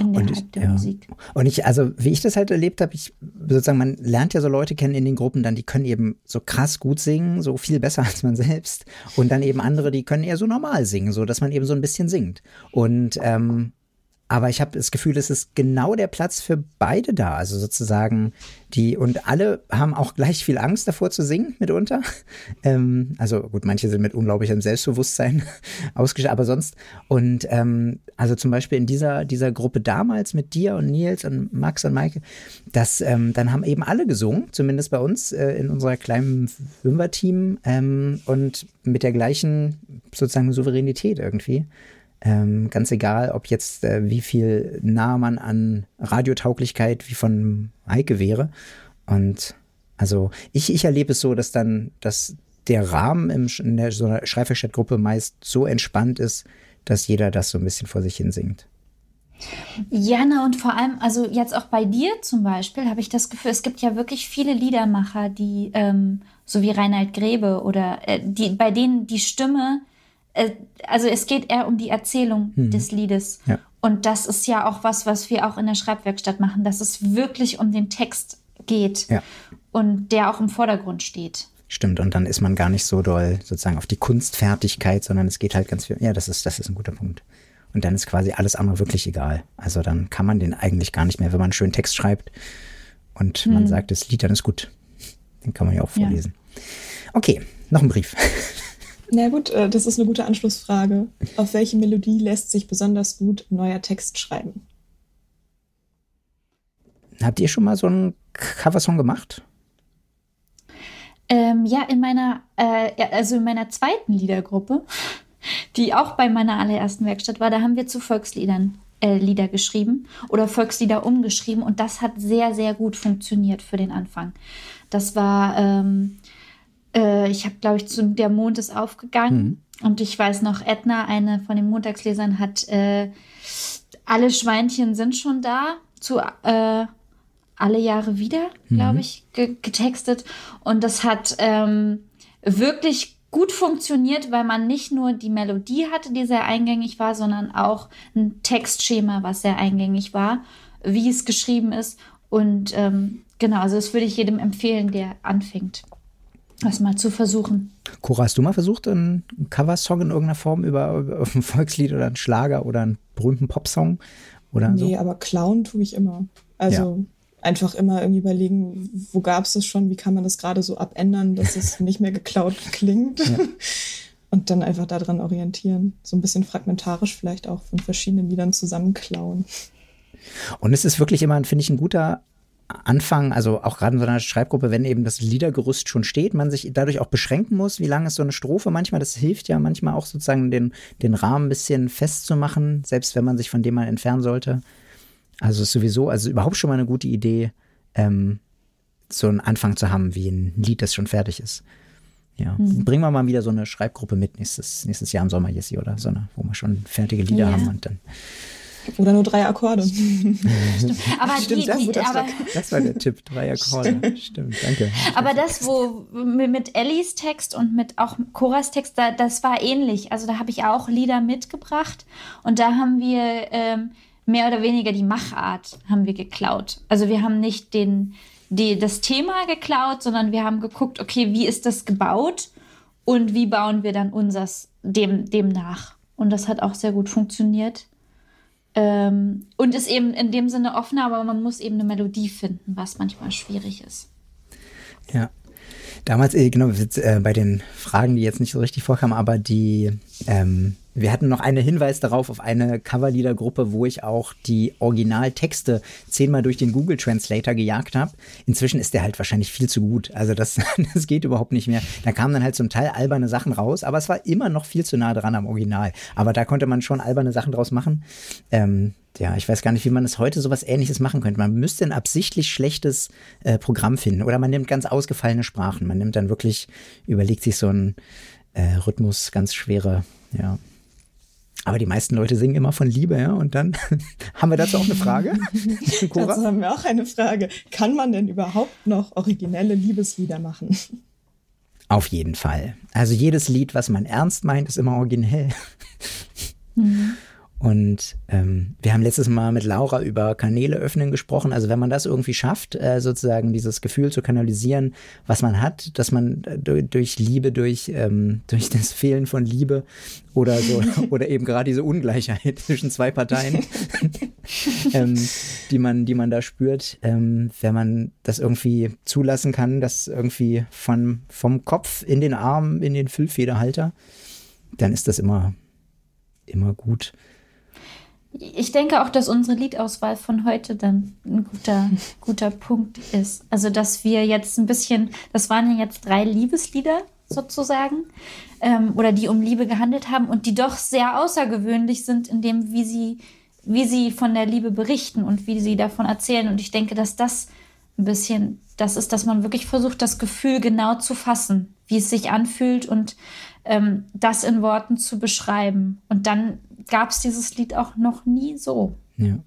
innerhalb ich, der ja. Musik. Und ich, also wie ich das halt erlebt habe, ich sozusagen, man lernt ja so Leute kennen in den Gruppen, dann die können eben so krass gut singen, so viel besser als man selbst. Und dann eben andere, die können eher so normal singen, so dass man eben so ein bisschen singt. Und ähm, aber ich habe das Gefühl, es ist genau der Platz für beide da. Also sozusagen die, und alle haben auch gleich viel Angst davor zu singen mitunter. Ähm, also gut, manche sind mit unglaublichem Selbstbewusstsein ausgestattet, aber sonst. Und ähm, also zum Beispiel in dieser, dieser Gruppe damals mit dir und Nils und Max und Maike, das, ähm, dann haben eben alle gesungen, zumindest bei uns äh, in unserer kleinen Fünfer-Team ähm, und mit der gleichen sozusagen Souveränität irgendwie. Ähm, ganz egal, ob jetzt äh, wie viel nah man an Radiotauglichkeit wie von Heike wäre. Und also ich, ich erlebe es so, dass dann, dass der Rahmen im, in der, so einer Schreibwerkstattgruppe meist so entspannt ist, dass jeder das so ein bisschen vor sich hin singt. Ja, na und vor allem, also jetzt auch bei dir zum Beispiel, habe ich das Gefühl, es gibt ja wirklich viele Liedermacher, die, ähm, so wie Reinhard Grebe oder äh, die, bei denen die Stimme, also es geht eher um die Erzählung Mhm. des Liedes. Ja. Und das ist ja auch was, was wir auch in der Schreibwerkstatt machen, dass es wirklich um den Text geht Ja. und der auch im Vordergrund steht. Stimmt, und dann ist man gar nicht so doll sozusagen auf die Kunstfertigkeit, sondern es geht halt ganz viel. Ja, das ist, das ist ein guter Punkt. Und dann ist quasi alles andere wirklich egal. Also dann kann man den eigentlich gar nicht mehr, wenn man einen schönen Text schreibt und man Hm. sagt, das Lied, dann ist gut. Den kann man ja auch Ja. vorlesen. Okay, noch ein Brief. Na gut, äh, das ist eine gute Anschlussfrage. Auf welche Melodie lässt sich besonders gut neuer Text schreiben? Habt ihr schon mal so einen Coversong gemacht? Ähm, ja, in meiner, äh, also in meiner zweiten Liedergruppe, die auch bei meiner allerersten Werkstatt war, da haben wir zu Volksliedern äh, Lieder geschrieben oder Volkslieder umgeschrieben und das hat sehr, sehr gut funktioniert für den Anfang. Das war, ähm, äh, ich habe, glaube ich, zu Der Mond ist aufgegangen und ich weiß noch, Edna, eine von den Montagslesern, hat äh, Alle Schweinchen sind schon da zu äh, alle Jahre wieder, glaube Mhm. ich, ge getextet. Und das hat ähm, wirklich gut funktioniert, weil man nicht nur die Melodie hatte, die sehr eingängig war, sondern auch ein Textschema, was sehr eingängig war, wie es geschrieben ist. Und ähm, genau, also das würde ich jedem empfehlen, der anfängt, das mal zu versuchen. Cora, hast du mal versucht, einen Coversong in irgendeiner Form über, über ein Volkslied oder einen Schlager oder einen berühmten Popsong oder so? Nee, aber klauen tue ich immer. Also einfach immer irgendwie überlegen, wo gab es das schon, wie kann man das gerade so abändern, dass es nicht mehr geklaut klingt. Und dann einfach daran orientieren. So ein bisschen fragmentarisch vielleicht auch von verschiedenen Liedern zusammenklauen. Und es ist wirklich immer, finde ich, ein guter Anfang, also auch gerade in so einer Schreibgruppe, wenn eben das Liedergerüst schon steht, man sich dadurch auch beschränken muss, wie lang ist so eine Strophe manchmal, das hilft ja manchmal auch sozusagen den, den Rahmen ein bisschen festzumachen, selbst wenn man sich von dem mal entfernen sollte. Also ist sowieso, also überhaupt schon mal eine gute Idee, ähm, so einen Anfang zu haben, wie ein Lied, das schon fertig ist. Ja, Mhm. bringen wir mal wieder so eine Schreibgruppe mit nächstes, nächstes Jahr im Sommer, Jessie, oder so eine, wo wir schon fertige Lieder Ja. haben und dann. Oder nur drei Akkorde. Aber Stimmt, die, sehr die, das, aber, war, das war der Tipp, drei Akkorde. Stimmt, danke. Aber das, wo mit Ellies Text und mit auch Coras Text, da, das war ähnlich. Also da habe ich auch Lieder mitgebracht und da haben wir ähm, mehr oder weniger die Machart haben wir geklaut. Also wir haben nicht den, die, das Thema geklaut, sondern wir haben geguckt, okay, wie ist das gebaut und wie bauen wir dann unseres dem, dem nach. Und das hat auch sehr gut funktioniert. Ähm, und ist eben in dem Sinne offener, aber man muss eben eine Melodie finden, was manchmal schwierig ist. Ja. Damals, äh, genau, äh, bei den Fragen, die jetzt nicht so richtig vorkamen, aber die, ähm, wir hatten noch einen Hinweis darauf, auf eine Coverliedergruppe, wo ich auch die Originaltexte zehnmal durch den Google Translator gejagt habe. Inzwischen ist der halt wahrscheinlich viel zu gut. Also das, das geht überhaupt nicht mehr. Da kamen dann halt zum Teil alberne Sachen raus, aber es war immer noch viel zu nah dran am Original. Aber da konnte man schon alberne Sachen draus machen. Ähm, ja, ich weiß gar nicht, wie man es heute sowas ähnliches machen könnte. Man müsste ein absichtlich schlechtes äh, Programm finden. Oder man nimmt ganz ausgefallene Sprachen. Man nimmt dann wirklich, überlegt sich so einen äh, Rhythmus, ganz schwere, ja. Aber die meisten Leute singen immer von Liebe, ja. Und dann haben wir dazu auch eine Frage. Dazu haben wir auch eine Frage. Kann man denn überhaupt noch originelle Liebeslieder machen? Auf jeden Fall. Also jedes Lied, was man ernst meint, ist immer originell. Und ähm, wir haben letztes Mal mit Laura über Kanäle öffnen gesprochen. Also wenn man das irgendwie schafft, äh, sozusagen dieses Gefühl zu kanalisieren, was man hat, dass man äh, durch, durch Liebe, durch, ähm, durch das Fehlen von Liebe oder so, oder eben gerade diese Ungleichheit zwischen zwei Parteien, ähm, die man, die man da spürt, ähm, wenn man das irgendwie zulassen kann, dass irgendwie von, vom Kopf in den Arm, in den Füllfederhalter, dann ist das immer, immer gut. Ich denke auch, dass unsere Liedauswahl von heute dann ein guter, guter Punkt ist. Also, dass wir jetzt ein bisschen, das waren ja jetzt drei Liebeslieder sozusagen, ähm, oder die um Liebe gehandelt haben und die doch sehr außergewöhnlich sind in dem, wie sie, wie sie von der Liebe berichten und wie sie davon erzählen. Und ich denke, dass das ein bisschen das ist, dass man wirklich versucht, das Gefühl genau zu fassen, wie es sich anfühlt und ähm, das in Worten zu beschreiben. Und dann gab es dieses Lied auch noch nie so. Ja.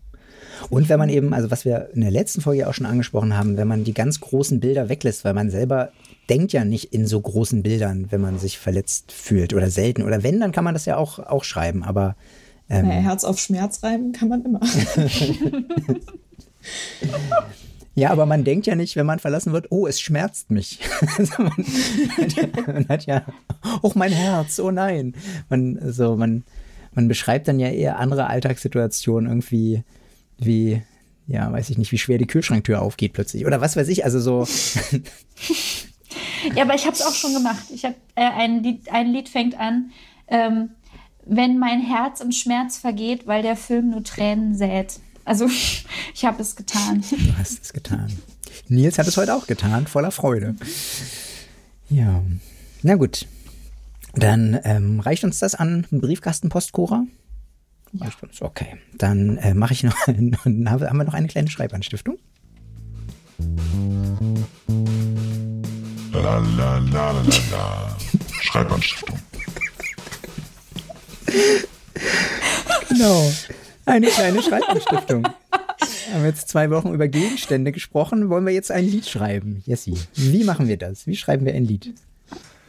Und wenn man eben, also was wir in der letzten Folge auch schon angesprochen haben, wenn man die ganz großen Bilder weglässt, weil man selber denkt ja nicht in so großen Bildern, wenn man sich verletzt fühlt oder selten. Oder wenn, dann kann man das ja auch, auch schreiben. Aber ähm, naja, Herz auf Schmerz reiben kann man immer. Ja, aber man denkt ja nicht, wenn man verlassen wird, oh, es schmerzt mich. Also man, hat ja, man, hat ja, oh mein Herz, oh nein. Man, so, man, man beschreibt dann ja eher andere Alltagssituationen irgendwie wie, ja, weiß ich nicht, wie schwer die Kühlschranktür aufgeht plötzlich. Oder was weiß ich, also so. ja, aber ich habe es auch schon gemacht. Ich habe äh, ein, Lied, ein Lied fängt an, ähm, wenn mein Herz im Schmerz vergeht, weil der Film nur Tränen sät. Also ich habe es getan. Du hast es getan. Nils hat es heute auch getan, voller Freude. Ja, na gut. Dann ähm, reicht uns das an Briefkasten Postcora? Ja. Reicht uns, okay. Dann äh, mache ich noch, haben wir noch eine kleine Schreibanstiftung. La la la la la la. Schreibanstiftung. genau. Eine kleine Schreibanstiftung. Wir haben jetzt zwei Wochen über Gegenstände gesprochen. Wollen wir jetzt ein Lied schreiben? Jessie, wie machen wir das? Wie schreiben wir ein Lied?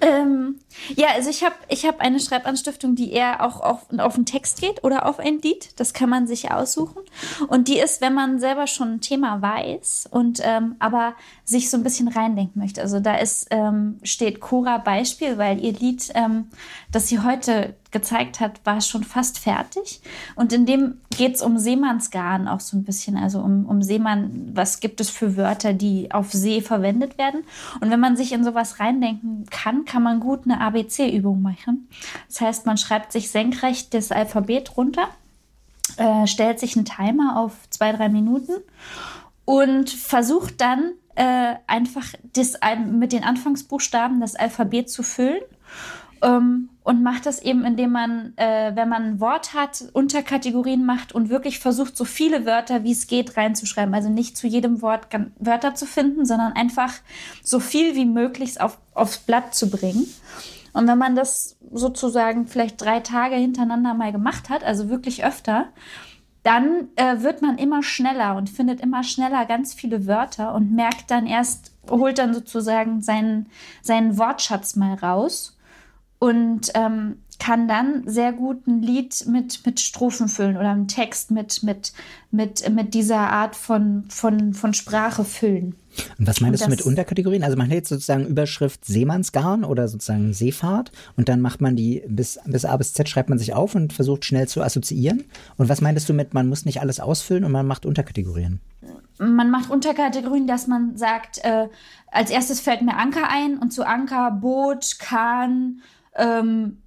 Ähm, ja, also ich habe ich hab eine Schreibanstiftung, die eher auch auf, auf einen Text geht oder auf ein Lied. Das kann man sich aussuchen. Und die ist, wenn man selber schon ein Thema weiß und ähm, aber sich so ein bisschen reindenken möchte. Also da ist, ähm, steht Cora Beispiel, weil ihr Lied, ähm, das sie heute gezeigt hat, war schon fast fertig. Und in dem geht es um Seemannsgarn auch so ein bisschen, also um, um Seemann, was gibt es für Wörter, die auf See verwendet werden. Und wenn man sich in sowas reindenken kann, kann man gut eine ABC-Übung machen. Das heißt, man schreibt sich senkrecht das Alphabet runter, äh, stellt sich einen Timer auf zwei, drei Minuten und versucht dann äh, einfach das, mit den Anfangsbuchstaben das Alphabet zu füllen. Ähm, und macht das eben, indem man, äh, wenn man ein Wort hat, Unterkategorien macht und wirklich versucht, so viele Wörter wie es geht reinzuschreiben. Also nicht zu jedem Wort Wörter zu finden, sondern einfach so viel wie möglich auf, aufs Blatt zu bringen. Und wenn man das sozusagen vielleicht drei Tage hintereinander mal gemacht hat, also wirklich öfter, dann äh, wird man immer schneller und findet immer schneller ganz viele Wörter und merkt dann erst, holt dann sozusagen seinen, seinen Wortschatz mal raus. Und ähm, kann dann sehr gut ein Lied mit, mit Strophen füllen oder einen Text mit, mit, mit, mit dieser Art von, von, von Sprache füllen. Und was meinst und du mit Unterkategorien? Also man hat jetzt sozusagen Überschrift Seemannsgarn oder sozusagen Seefahrt und dann macht man die bis, bis A bis Z schreibt man sich auf und versucht schnell zu assoziieren. Und was meintest du mit, man muss nicht alles ausfüllen und man macht Unterkategorien? Man macht Unterkategorien, dass man sagt, äh, als erstes fällt mir Anker ein und zu Anker Boot, Kahn, ähm,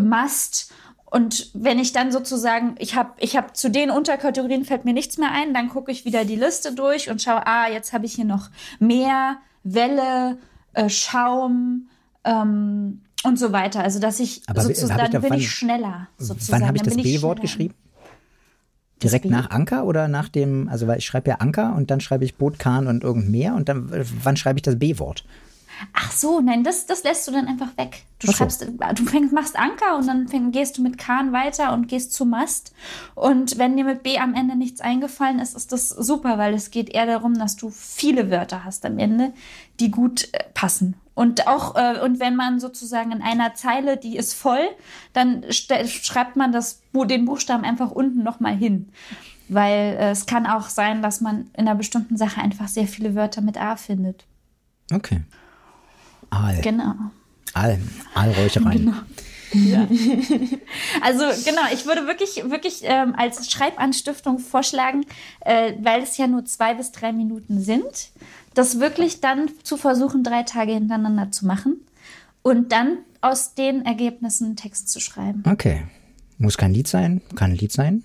Mast. Und wenn ich dann sozusagen, ich habe ich hab zu den Unterkategorien fällt mir nichts mehr ein, dann gucke ich wieder die Liste durch und schaue, ah, jetzt habe ich hier noch Meer, Welle, äh, Schaum ähm, und so weiter. Also dass ich Aber sozusagen, ich da, dann bin wann, ich schneller. Sozusagen. Wann habe ich das B-Wort geschrieben? Direkt nach Anker oder nach dem, also weil ich schreibe ja Anker und dann schreibe ich Boot, Kahn und irgend mehr und dann wann schreibe ich das B-Wort? Ach so, nein, das, das lässt du dann einfach weg. Du so. schreibst, du fängst, machst Anker und dann fäng, gehst du mit Kahn weiter und gehst zum Mast. Und wenn dir mit B am Ende nichts eingefallen ist, ist das super, weil es geht eher darum, dass du viele Wörter hast am Ende, die gut äh, passen. Und auch, äh, und wenn man sozusagen in einer Zeile, die ist voll, dann schreibt man das, den Buchstaben einfach unten nochmal hin. Weil äh, es kann auch sein, dass man in einer bestimmten Sache einfach sehr viele Wörter mit A findet. Okay. Aal. Genau. Aal. Aalräuchereien. Genau. Ja. Also genau, ich würde wirklich, wirklich ähm, als Schreibanstiftung vorschlagen, äh, weil es ja nur zwei bis drei Minuten sind, das wirklich dann zu versuchen, drei Tage hintereinander zu machen und dann aus den Ergebnissen einen Text zu schreiben. Okay. Muss kein Lied sein, kann ein Lied sein.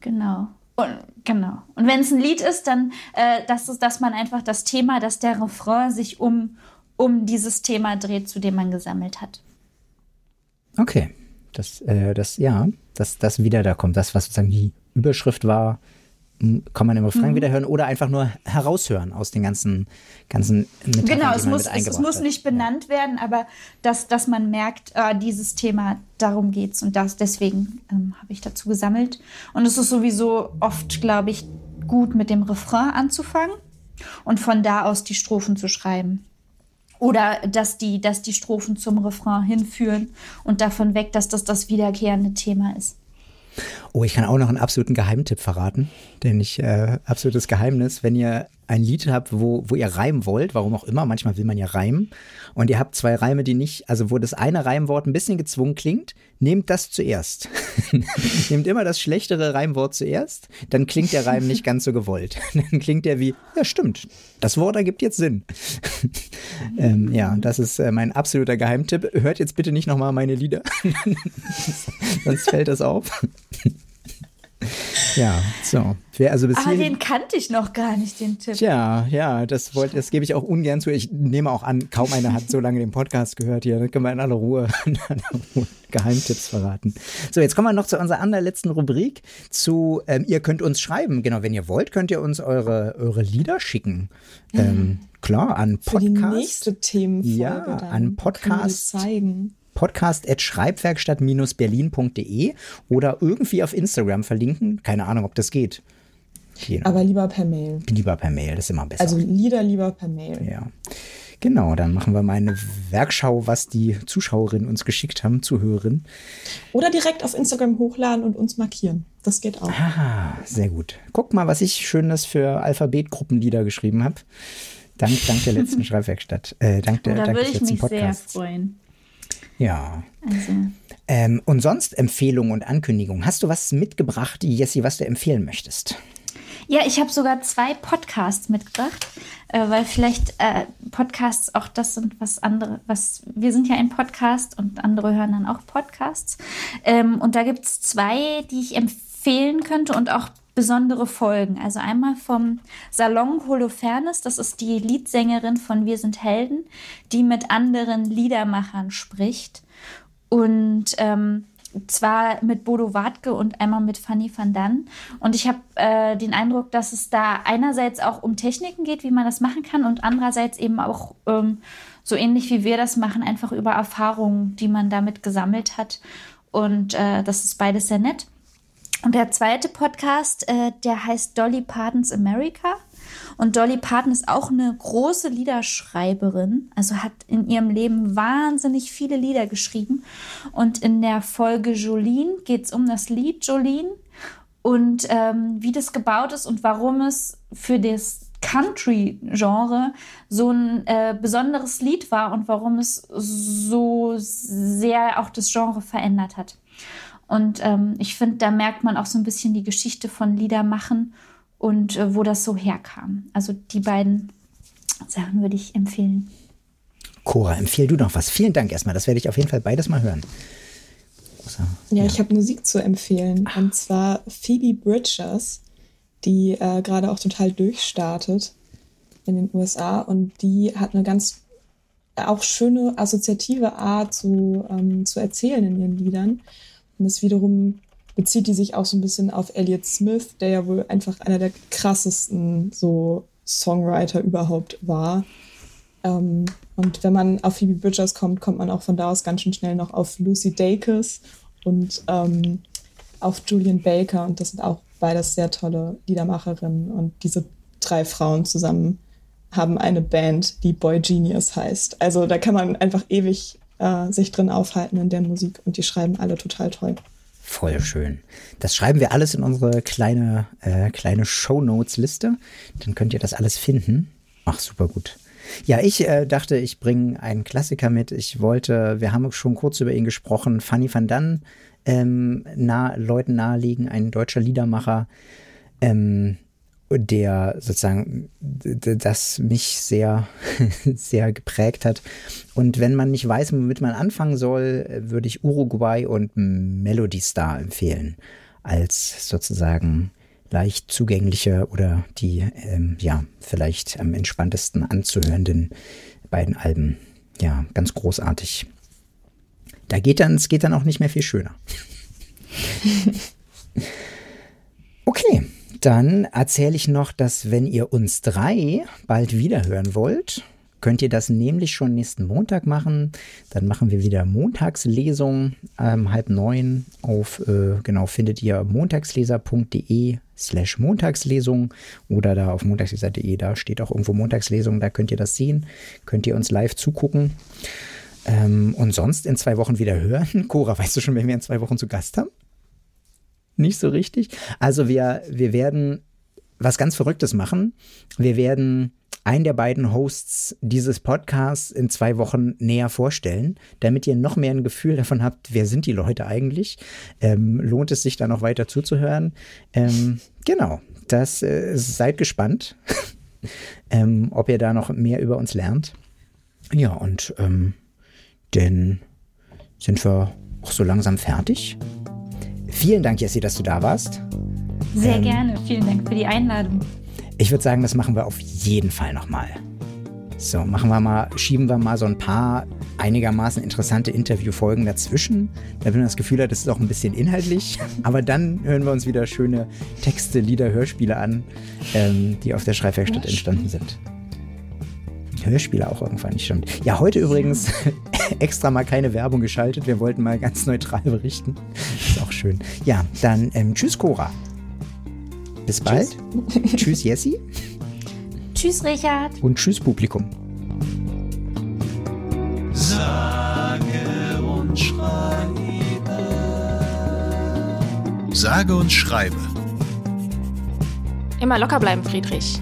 Genau. Und, genau. Und wenn es ein Lied ist, dann, äh, dass, es- dass man einfach das Thema, dass der Refrain sich um, um dieses Thema dreht, zu dem man gesammelt hat. Okay. Das, äh, das, ja, das, das wieder da kommt. Das, was sozusagen die Überschrift war, m, kann man im Refrain Mhm. wieder hören oder einfach nur heraushören aus den ganzen, ganzen Metaphern, Genau, es muss, es, es muss nicht benannt werden, aber dass, dass man merkt, äh, dieses Thema, darum geht's und das, deswegen ähm, habe ich dazu gesammelt. Und es ist sowieso oft, glaube ich, gut mit dem Refrain anzufangen und von da aus die Strophen zu schreiben. Oder dass die, dass die Strophen zum Refrain hinführen und davon weg, dass das das wiederkehrende Thema ist. Oh, ich kann auch noch einen absoluten Geheimtipp verraten, denn ich, äh, absolutes Geheimnis, wenn ihr ein Lied habt, wo, wo ihr reimen wollt, warum auch immer, manchmal will man ja reimen, und ihr habt zwei Reime, die nicht, also wo das eine Reimwort ein bisschen gezwungen klingt, nehmt das zuerst. nehmt immer das schlechtere Reimwort zuerst, dann klingt der Reim nicht ganz so gewollt. dann klingt der wie, ja stimmt, das Wort ergibt jetzt Sinn. ähm, ja, das ist äh, mein absoluter Geheimtipp. Hört jetzt bitte nicht nochmal meine Lieder, sonst fällt das auf. Ja, so. Wer also bis Aber den kannte ich noch gar nicht, den Tipp. Tja, ja, das wollte, das gebe ich auch ungern zu. Ich nehme auch an, kaum einer hat so lange den Podcast gehört hier. Dann können wir in aller Ruhe, in aller Ruhe Geheimtipps verraten. So, jetzt kommen wir noch zu unserer allerletzten Rubrik. Zu, ähm, ihr könnt uns schreiben. Genau, wenn ihr wollt, könnt ihr uns eure, eure Lieder schicken. Ähm, klar, an Für die Podcast. nächste Themenfolge Ja, dann an können wir Podcast. zeigen. podcast.schreibwerkstatt-berlin.de oder irgendwie auf Instagram verlinken. Keine Ahnung, ob das geht. Je nach- Aber lieber per Mail. lieber per Mail, das ist immer besser. Also Lieder lieber per Mail. Ja. Genau, dann machen wir mal eine Werkschau, was die Zuschauerinnen uns geschickt haben, Zuhörerinnen. Oder direkt auf Instagram hochladen und uns markieren. Das geht auch. Ah, sehr gut. Guck mal, was ich Schönes für Alphabetgruppenlieder geschrieben habe. Dank, dank der letzten Schreibwerkstatt. Äh, dank der, Oh, da dank würde ich letzten mich sehr Podcasts. freuen. Ja. Also, Ähm, und sonst Empfehlungen und Ankündigungen. Hast du was mitgebracht, Jessie, was du empfehlen möchtest? Ja, ich habe sogar zwei Podcasts mitgebracht, äh, weil vielleicht äh, Podcasts auch das sind, was andere, was wir sind ja ein Podcast und andere hören dann auch Podcasts. Ähm, und da gibt es zwei, die ich empfehlen könnte und auch besondere Folgen. Also einmal vom Salon Holofernes, das ist die Liedsängerin von Wir sind Helden, die mit anderen Liedermachern spricht. Und ähm, zwar mit Bodo Wartke und einmal mit Fanny van Dan. Und ich habe äh, den Eindruck, dass es da einerseits auch um Techniken geht, wie man das machen kann, und andererseits eben auch ähm, so ähnlich wie wir das machen, einfach über Erfahrungen, die man damit gesammelt hat. Und äh, das ist beides sehr nett. Und der zweite Podcast, äh, der heißt Dolly Partons America. Und Dolly Parton ist auch eine große Liederschreiberin, also hat in ihrem Leben wahnsinnig viele Lieder geschrieben. Und in der Folge Jolene geht es um das Lied Jolene und ähm, wie das gebaut ist und warum es für das Country-Genre so ein äh, besonderes Lied war und warum es so sehr auch das Genre verändert hat. Und ähm, ich finde, da merkt man auch so ein bisschen die Geschichte von Liedermachen und äh, wo das so herkam. Also die beiden Sachen würde ich empfehlen. Cora, empfehl du noch was. Vielen Dank erstmal. Das werde ich auf jeden Fall beides mal hören. Großer- Ja, ich habe Musik zu empfehlen. Und zwar Phoebe Bridgers, die äh, gerade auch total durchstartet in den USA. Und die hat eine ganz auch schöne assoziative Art zu, ähm, zu erzählen in ihren Liedern. Und das wiederum bezieht die sich auch so ein bisschen auf Elliott Smith, der ja wohl einfach einer der krassesten so Songwriter überhaupt war. Ähm, und wenn man auf Phoebe Bridgers kommt, kommt man auch von da aus ganz schön schnell noch auf Lucy Dacus und ähm, auf Julian Baker. Und das sind auch beides sehr tolle Liedermacherinnen. Und diese drei Frauen zusammen haben eine Band, die Boy Genius heißt. Also da kann man einfach ewig äh, sich drin aufhalten in der Musik und die schreiben alle total toll. Voll schön. Das schreiben wir alles in unsere kleine, äh, kleine Shownotes-Liste. Dann könnt ihr das alles finden. Ach, super gut. Ja, ich äh, dachte, ich bringe einen Klassiker mit. Ich wollte, wir haben schon kurz über ihn gesprochen, Fanny van Dann, ähm, nah, Leuten naheliegen, ein deutscher Liedermacher, ähm, der sozusagen das mich sehr, sehr geprägt hat. Und wenn man nicht weiß, womit man anfangen soll, würde ich Uruguay und Melody Star empfehlen. Als sozusagen leicht zugängliche oder die, ähm, ja, vielleicht am entspanntesten anzuhörenden beiden Alben. Ja, ganz großartig. Da geht dann, es geht dann auch nicht mehr viel schöner. Dann erzähle ich noch, dass wenn ihr uns drei bald wiederhören wollt, könnt ihr das nämlich schon nächsten Montag machen. Dann machen wir wieder Montagslesung ähm, halb neun auf, äh, genau, findet ihr montagsleser.de slash Montagslesung oder da auf montagsleser.de, da steht auch irgendwo Montagslesung, da könnt ihr das sehen, könnt ihr uns live zugucken. Ähm, und sonst in zwei Wochen wieder hören. Cora, weißt du schon, wenn wir in zwei Wochen zu Gast haben? Nicht so richtig. Also wir, wir werden was ganz Verrücktes machen. Wir werden einen der beiden Hosts dieses Podcasts in zwei Wochen näher vorstellen, damit ihr noch mehr ein Gefühl davon habt, wer sind die Leute eigentlich. Ähm, lohnt es sich da noch weiter zuzuhören? Ähm, genau, das äh, seid gespannt, ähm, ob ihr da noch mehr über uns lernt. Ja, und ähm, dann sind wir auch so langsam fertig. Vielen Dank, Jessie, dass du da warst. Sehr ähm, gerne. Vielen Dank für die Einladung. Ich würde sagen, das machen wir auf jeden Fall nochmal. So, machen wir mal, schieben wir mal so ein paar einigermaßen interessante Interviewfolgen dazwischen, damit man das Gefühl hat, es ist auch ein bisschen inhaltlich. Aber dann hören wir uns wieder schöne Texte, Lieder, Hörspiele an, ähm, die auf der Schreibwerkstatt entstanden sind. Hörspiele auch irgendwann nicht stimmt. Ja, heute übrigens extra mal keine Werbung geschaltet. Wir wollten mal ganz neutral berichten. Ist auch schön. Ja, dann ähm, tschüss, Cora. Bis bald. Tschüss, tschüss Jessie. Tschüss, Richard. Und tschüss, Publikum. Sage und schreibe. Sage und schreibe. Immer locker bleiben, Friedrich.